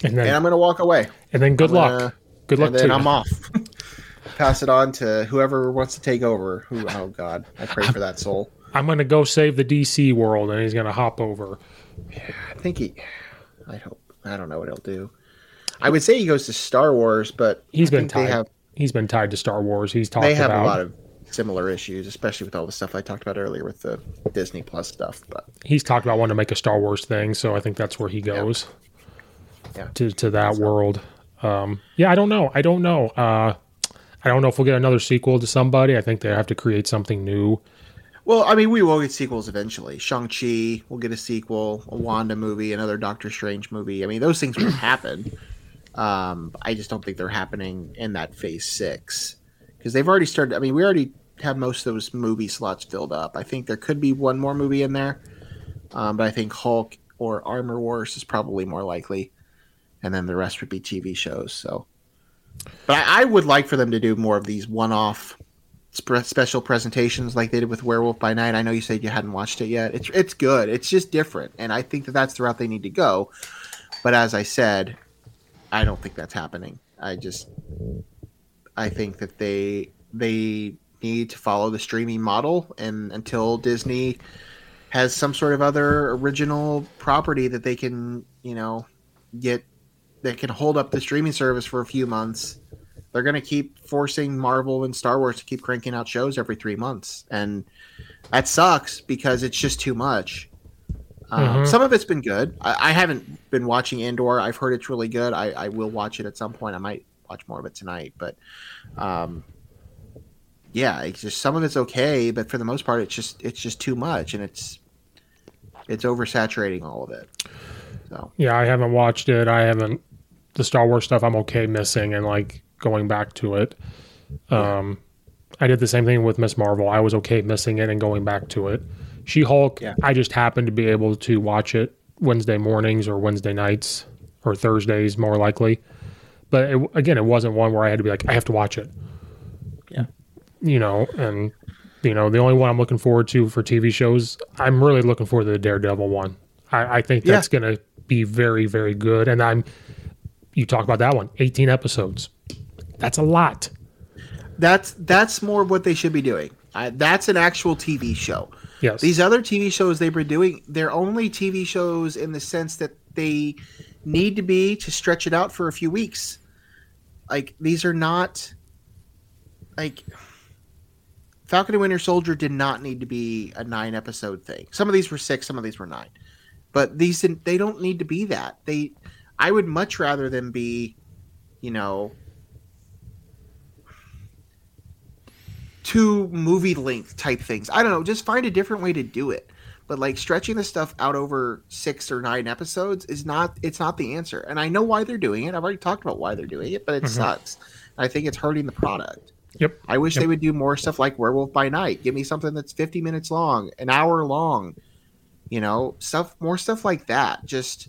And then and I'm going to walk away. and then good I'm luck. gonna- good luck and then I'm off. Pass it on to whoever wants to take over. Who? Oh God, I pray for that soul. I'm going to go save the DC world, and he's going to hop over. Yeah, I think he. I hope. I don't know what he'll do. I would say he goes to Star Wars, but He's I been tied. They have, he's been tied to Star Wars. He's talked they have about. a lot of similar issues, especially with all the stuff I talked about earlier with the Disney Plus stuff. But he's talked about wanting to make a Star Wars thing, so I think that's where he goes Yeah. to to that world. Um, yeah, I don't know. I don't know. Uh, I don't know if we'll get another sequel to somebody. I think they have to create something new. Well, I mean, we will get sequels eventually. Shang Chi will get a sequel, a Wanda movie, another Doctor Strange movie. I mean, those things will happen. Um, I just don't think they're happening in that Phase Six because they've already started. I mean, we already have most of those movie slots filled up. I think there could be one more movie in there, um, but I think Hulk or Armor Wars is probably more likely, and then the rest would be TV shows. So, but I, I would like for them to do more of these one-off spe- special presentations like they did with Werewolf by Night. I know you said you hadn't watched it yet. It's it's good. It's just different, and I think that that's the route they need to go. But as I said, I don't think that's happening. I just I think that they they need to follow the streaming model, and until Disney has some sort of other original property that they can you know get that can hold up the streaming service for a few months they're going to keep forcing Marvel and Star Wars to keep cranking out shows every three months, and that sucks because it's just too much. Um, Mhm. Some of it's been good. I, I haven't been watching Andor. I've heard it's really good. I, I will watch it at some point. I might watch more of it tonight, but um, yeah, it's just some of it's okay, but for the most part, it's just it's just too much, and it's it's oversaturating all of it. So Yeah, I haven't watched it. I haven't the Star Wars stuff. I'm okay missing and like going back to it. Um, I did the same thing with Miss Marvel. I was okay missing it and going back to it. She Hulk. Yeah. I just happened to be able to watch it Wednesday mornings or Wednesday nights or Thursdays more likely. But it, again, it wasn't one where I had to be like, I have to watch it. Yeah. You know, and you know, the only one I'm looking forward to for TV shows, I'm really looking forward to the Daredevil one. I, I think Yeah. that's going to be very, very good. And I'm, you talk about that one, 18 episodes. That's a lot. that's that's more what they should be doing. I, that's an actual TV show. Yes. These other TV shows they've been doing, they're only TV shows in the sense that they need to be to stretch it out for a few weeks. Like these are not like Falcon and Winter Soldier did not need to be a nine episode thing. Some of these were six, some of these were nine. But these didn't- they don't need to be that. They I would much rather them be, you know, two movie length type things. I don't know, just find a different way to do it. But like stretching the stuff out over six or nine episodes is not it's not the answer. And I know why they're doing it. I've already talked about why they're doing it, but it Mhm. sucks. I think it's hurting the product. Yep. I wish Yep. they would do more stuff like Werewolf by Night. Give me something that's 50 minutes long, an hour long. You know, stuff more stuff like that. Just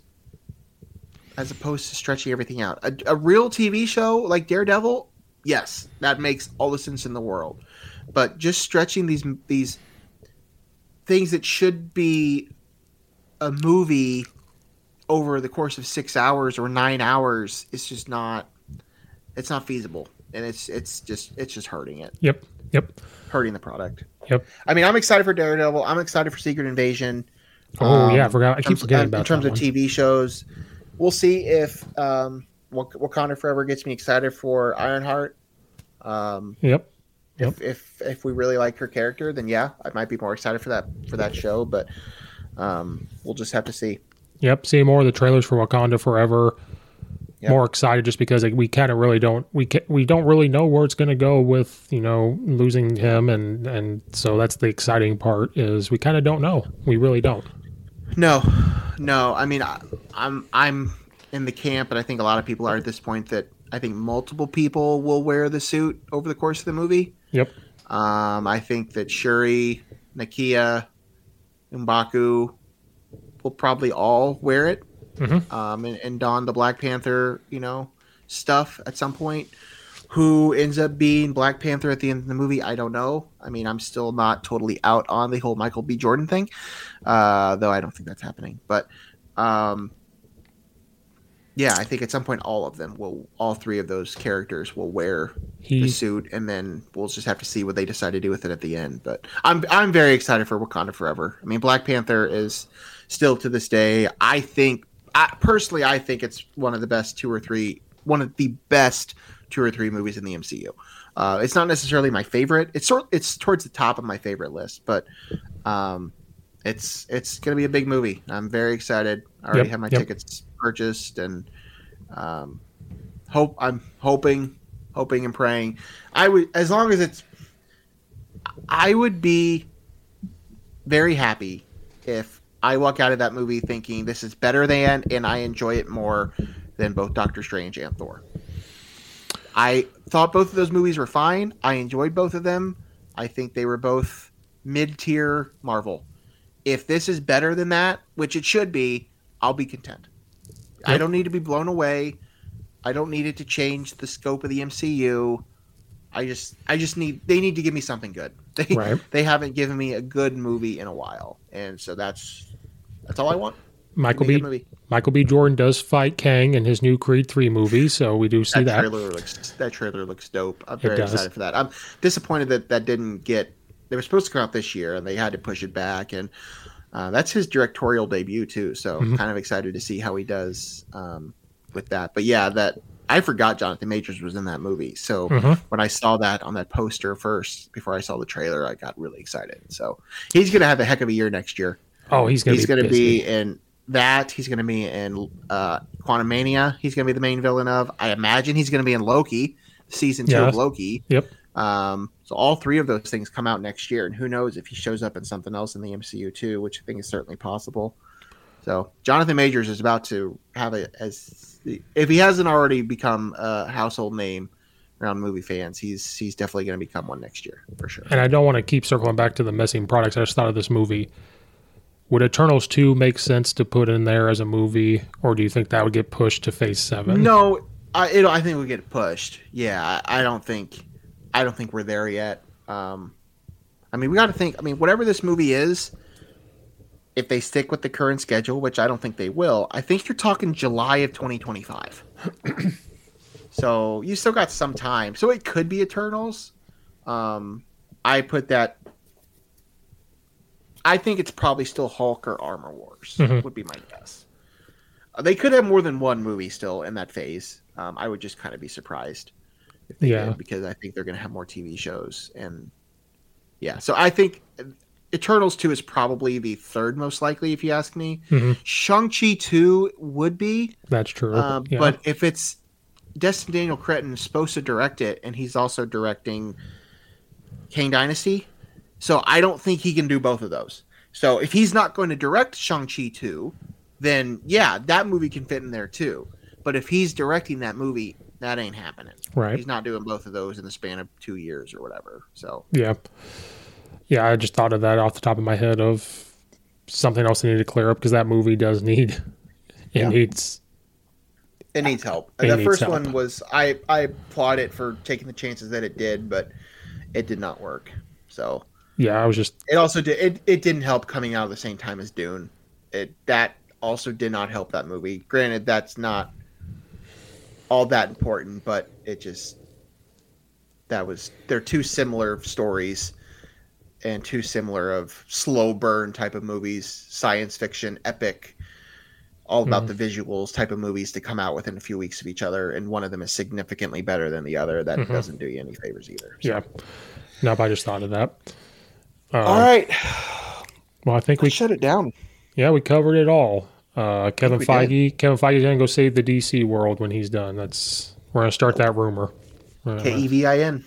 as opposed to stretching everything out. A, a real TV show like Daredevil, yes, that makes all the sense in the world. But just stretching these these things that should be a movie over the course of six hours or nine hours is just not it's not feasible and it's it's just it's just hurting it Yep. Yep. hurting the product Yep. i mean i'm excited for daredevil i'm excited for secret invasion Oh, yeah, I Um, forgot. I keep forgetting in terms of one. tv shows we'll see if um Wak- wakanda forever gets me excited for ironheart um Yep. if if if we really like her character, then yeah, I might be more excited for that for that show. But um, we'll just have to see. Yep. See more of the trailers for Wakanda Forever. Yep. More excited just because we kind of really don't we ca- we don't really know where it's going to go with you know losing him and and so that's the exciting part is we kind of don't know we really don't. No, no. I mean, I, I'm I'm in the camp, and I think a lot of people are at this point that I think multiple people will wear the suit over the course of the movie. Yep. Um, I think that Shuri, Nakia, Mbaku will probably all wear it Mhm. um, and, and don the Black Panther, you know, stuff at some point. Who ends up being Black Panther at the end of the movie? I don't know. I mean, I'm still not totally out on the whole Michael B. Jordan thing, uh, though I don't think that's happening. But um, yeah, I think at some point all of them will, all three of those characters will wear the suit, and then we'll just have to see what they decide to do with it at the end. But I'm I'm very excited for Wakanda Forever. I mean, Black Panther is still to this day. I think, I, personally, I think it's one of the best two or three, one of the best two or three movies in the MCU. Uh, it's not necessarily my favorite. It's sort, it's towards the top of my favorite list, but um, it's it's gonna be a big movie. I'm very excited. I already Yep, have my yep. tickets purchased, and um, hope I'm hoping, hoping and praying. I would, as long as it's, I would be very happy if I walk out of that movie thinking this is better than, and I enjoy it more than both Doctor Strange and Thor. I thought both of those movies were fine. I enjoyed both of them. I think they were both mid tier Marvel. If this is better than that, which it should be, I'll be content. I don't need to be blown away. I don't need it to change the scope of the MCU. I just I just need they need to give me something good. They Right. they haven't given me a good movie in a while. And so that's that's all I want. Michael Give me a B. Michael B. Jordan does fight Kang in his new Creed three movie, so we do see that, that. trailer looks that trailer looks dope. I'm very excited for that. I'm disappointed that that didn't get. They were supposed to come out this year, and they had to push it back. And uh, that's his directorial debut too. So Mhm. kind of excited to see how he does um, with that. But yeah, that I forgot Jonathan Majors was in that movie. So Mhm. when I saw that on that poster first, before I saw the trailer, I got really excited. So he's going to have a heck of a year next year. Oh, he's gonna he's be going to be in that. He's going to be in uh, Quantumania. He's going to be the main villain of. I imagine he's going to be in Loki, season two Yeah. of Loki. Yep. Um, so all three of those things come out next year, and who knows if he shows up in something else in the MCU too, which I think is certainly possible. So Jonathan Majors is about to have a as if he hasn't already become a household name around movie fans, he's he's definitely going to become one next year for sure. And I don't want to keep circling back to the missing products. I just thought of this movie. Would Eternals 2 make sense to put in there as a movie, or do you think that would get pushed to phase 7? No, I it, I think we get pushed. Yeah, I, I don't think I don't think we're there yet. Um, I mean, we got to think. I mean, whatever this movie is, if they stick with the current schedule, which I don't think they will, I think you're talking July of 2025. so you still got some time. So it could be Eternals. Um, I put that. I think it's probably still Hulk or Armor Wars. Mhm. Would be my guess. Uh, They could have more than one movie still in that phase. Um, I would just kind of be surprised if they Yeah. did because I think they're going to have more TV shows and yeah. So I think Eternals two is probably the third most likely if you ask me. Mhm. Shang Chi two would be, That's true. uh, yeah. but if it's Destin Daniel Cretton is supposed to direct it and he's also directing Kang Dynasty, so I don't think he can do both of those. So if he's not going to direct Shang Chi two, then yeah, that movie can fit in there too. But if he's directing that movie, that ain't happening. Right. He's not doing both of those in the span of two years or whatever. So Yeah. Yeah, I just thought of that off the top of my head of something else I need to clear up because that movie does need it Yeah. needs it needs help. It the needs first help. one was I I applaud it for taking the chances that it did, but it did not work. So yeah, I was just it also did it, it didn't help coming out at the same time as Dune. It that also did not help that movie. Granted, that's not all that important, but it just that was they're two similar stories and too similar of slow burn type of movies, science fiction, epic, all about the visuals type of movies to come out within a few weeks of each other, and one of them is significantly better than the other. That Mhm. doesn't do you any favors either. So. yeah. Nope, I just thought of that. Uh, All right, Well, I think we let's shut it down. yeah we covered it all. Uh, Kevin we Feige, Kevin Feige's gonna go save the DC world when he's done. That's we're gonna start that rumor. K E V I N.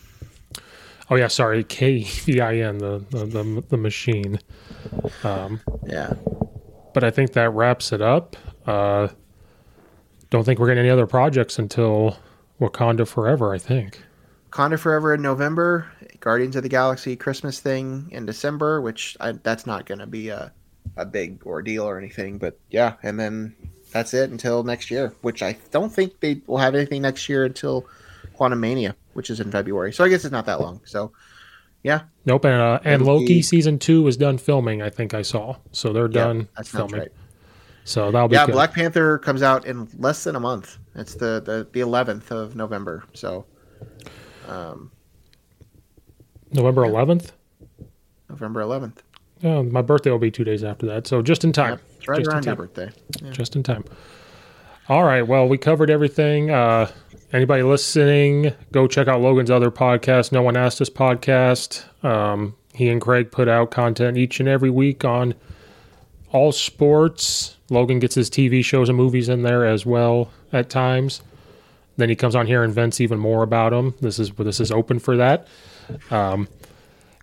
oh yeah, sorry, K V I N, the, the the the machine. Um, Yeah. but I think that wraps it up. Uh, don't think we're getting any other projects until Wakanda Forever. I think. Conda Forever in November, Guardians of the Galaxy Christmas thing in December, which I, that's not going to be a, a big ordeal or anything. But yeah, and then that's it until next year, which I don't think they will have anything next year until Quantumania, which is in February. So I guess it's not that long. So yeah, Nope, and uh, and Loki season two is done filming. I think I saw, so they're Yeah, done filming. right. So that'll be yeah. good. Black Panther comes out in less than a month. It's the the the eleventh of November. So um, November eleventh. November eleventh. Yeah, my birthday will be two days after that, so just in time. Right Just in around your birthday. Yeah. Just in time. All right. Well, we covered everything. Uh, anybody listening, go check out Logan's other podcast, No One Asked Us podcast. Um, he and Craig put out content each and every week on all sports. Logan gets his TV shows and movies in there as well at times. Then he comes on here and vents even more about them. This is this is open for that. Um,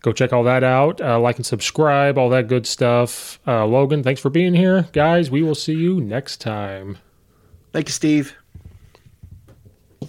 go check all that out. Uh, like and subscribe, all that good stuff. Uh, Logan, thanks for being here, guys. We will see you next time. Thank you, Steve.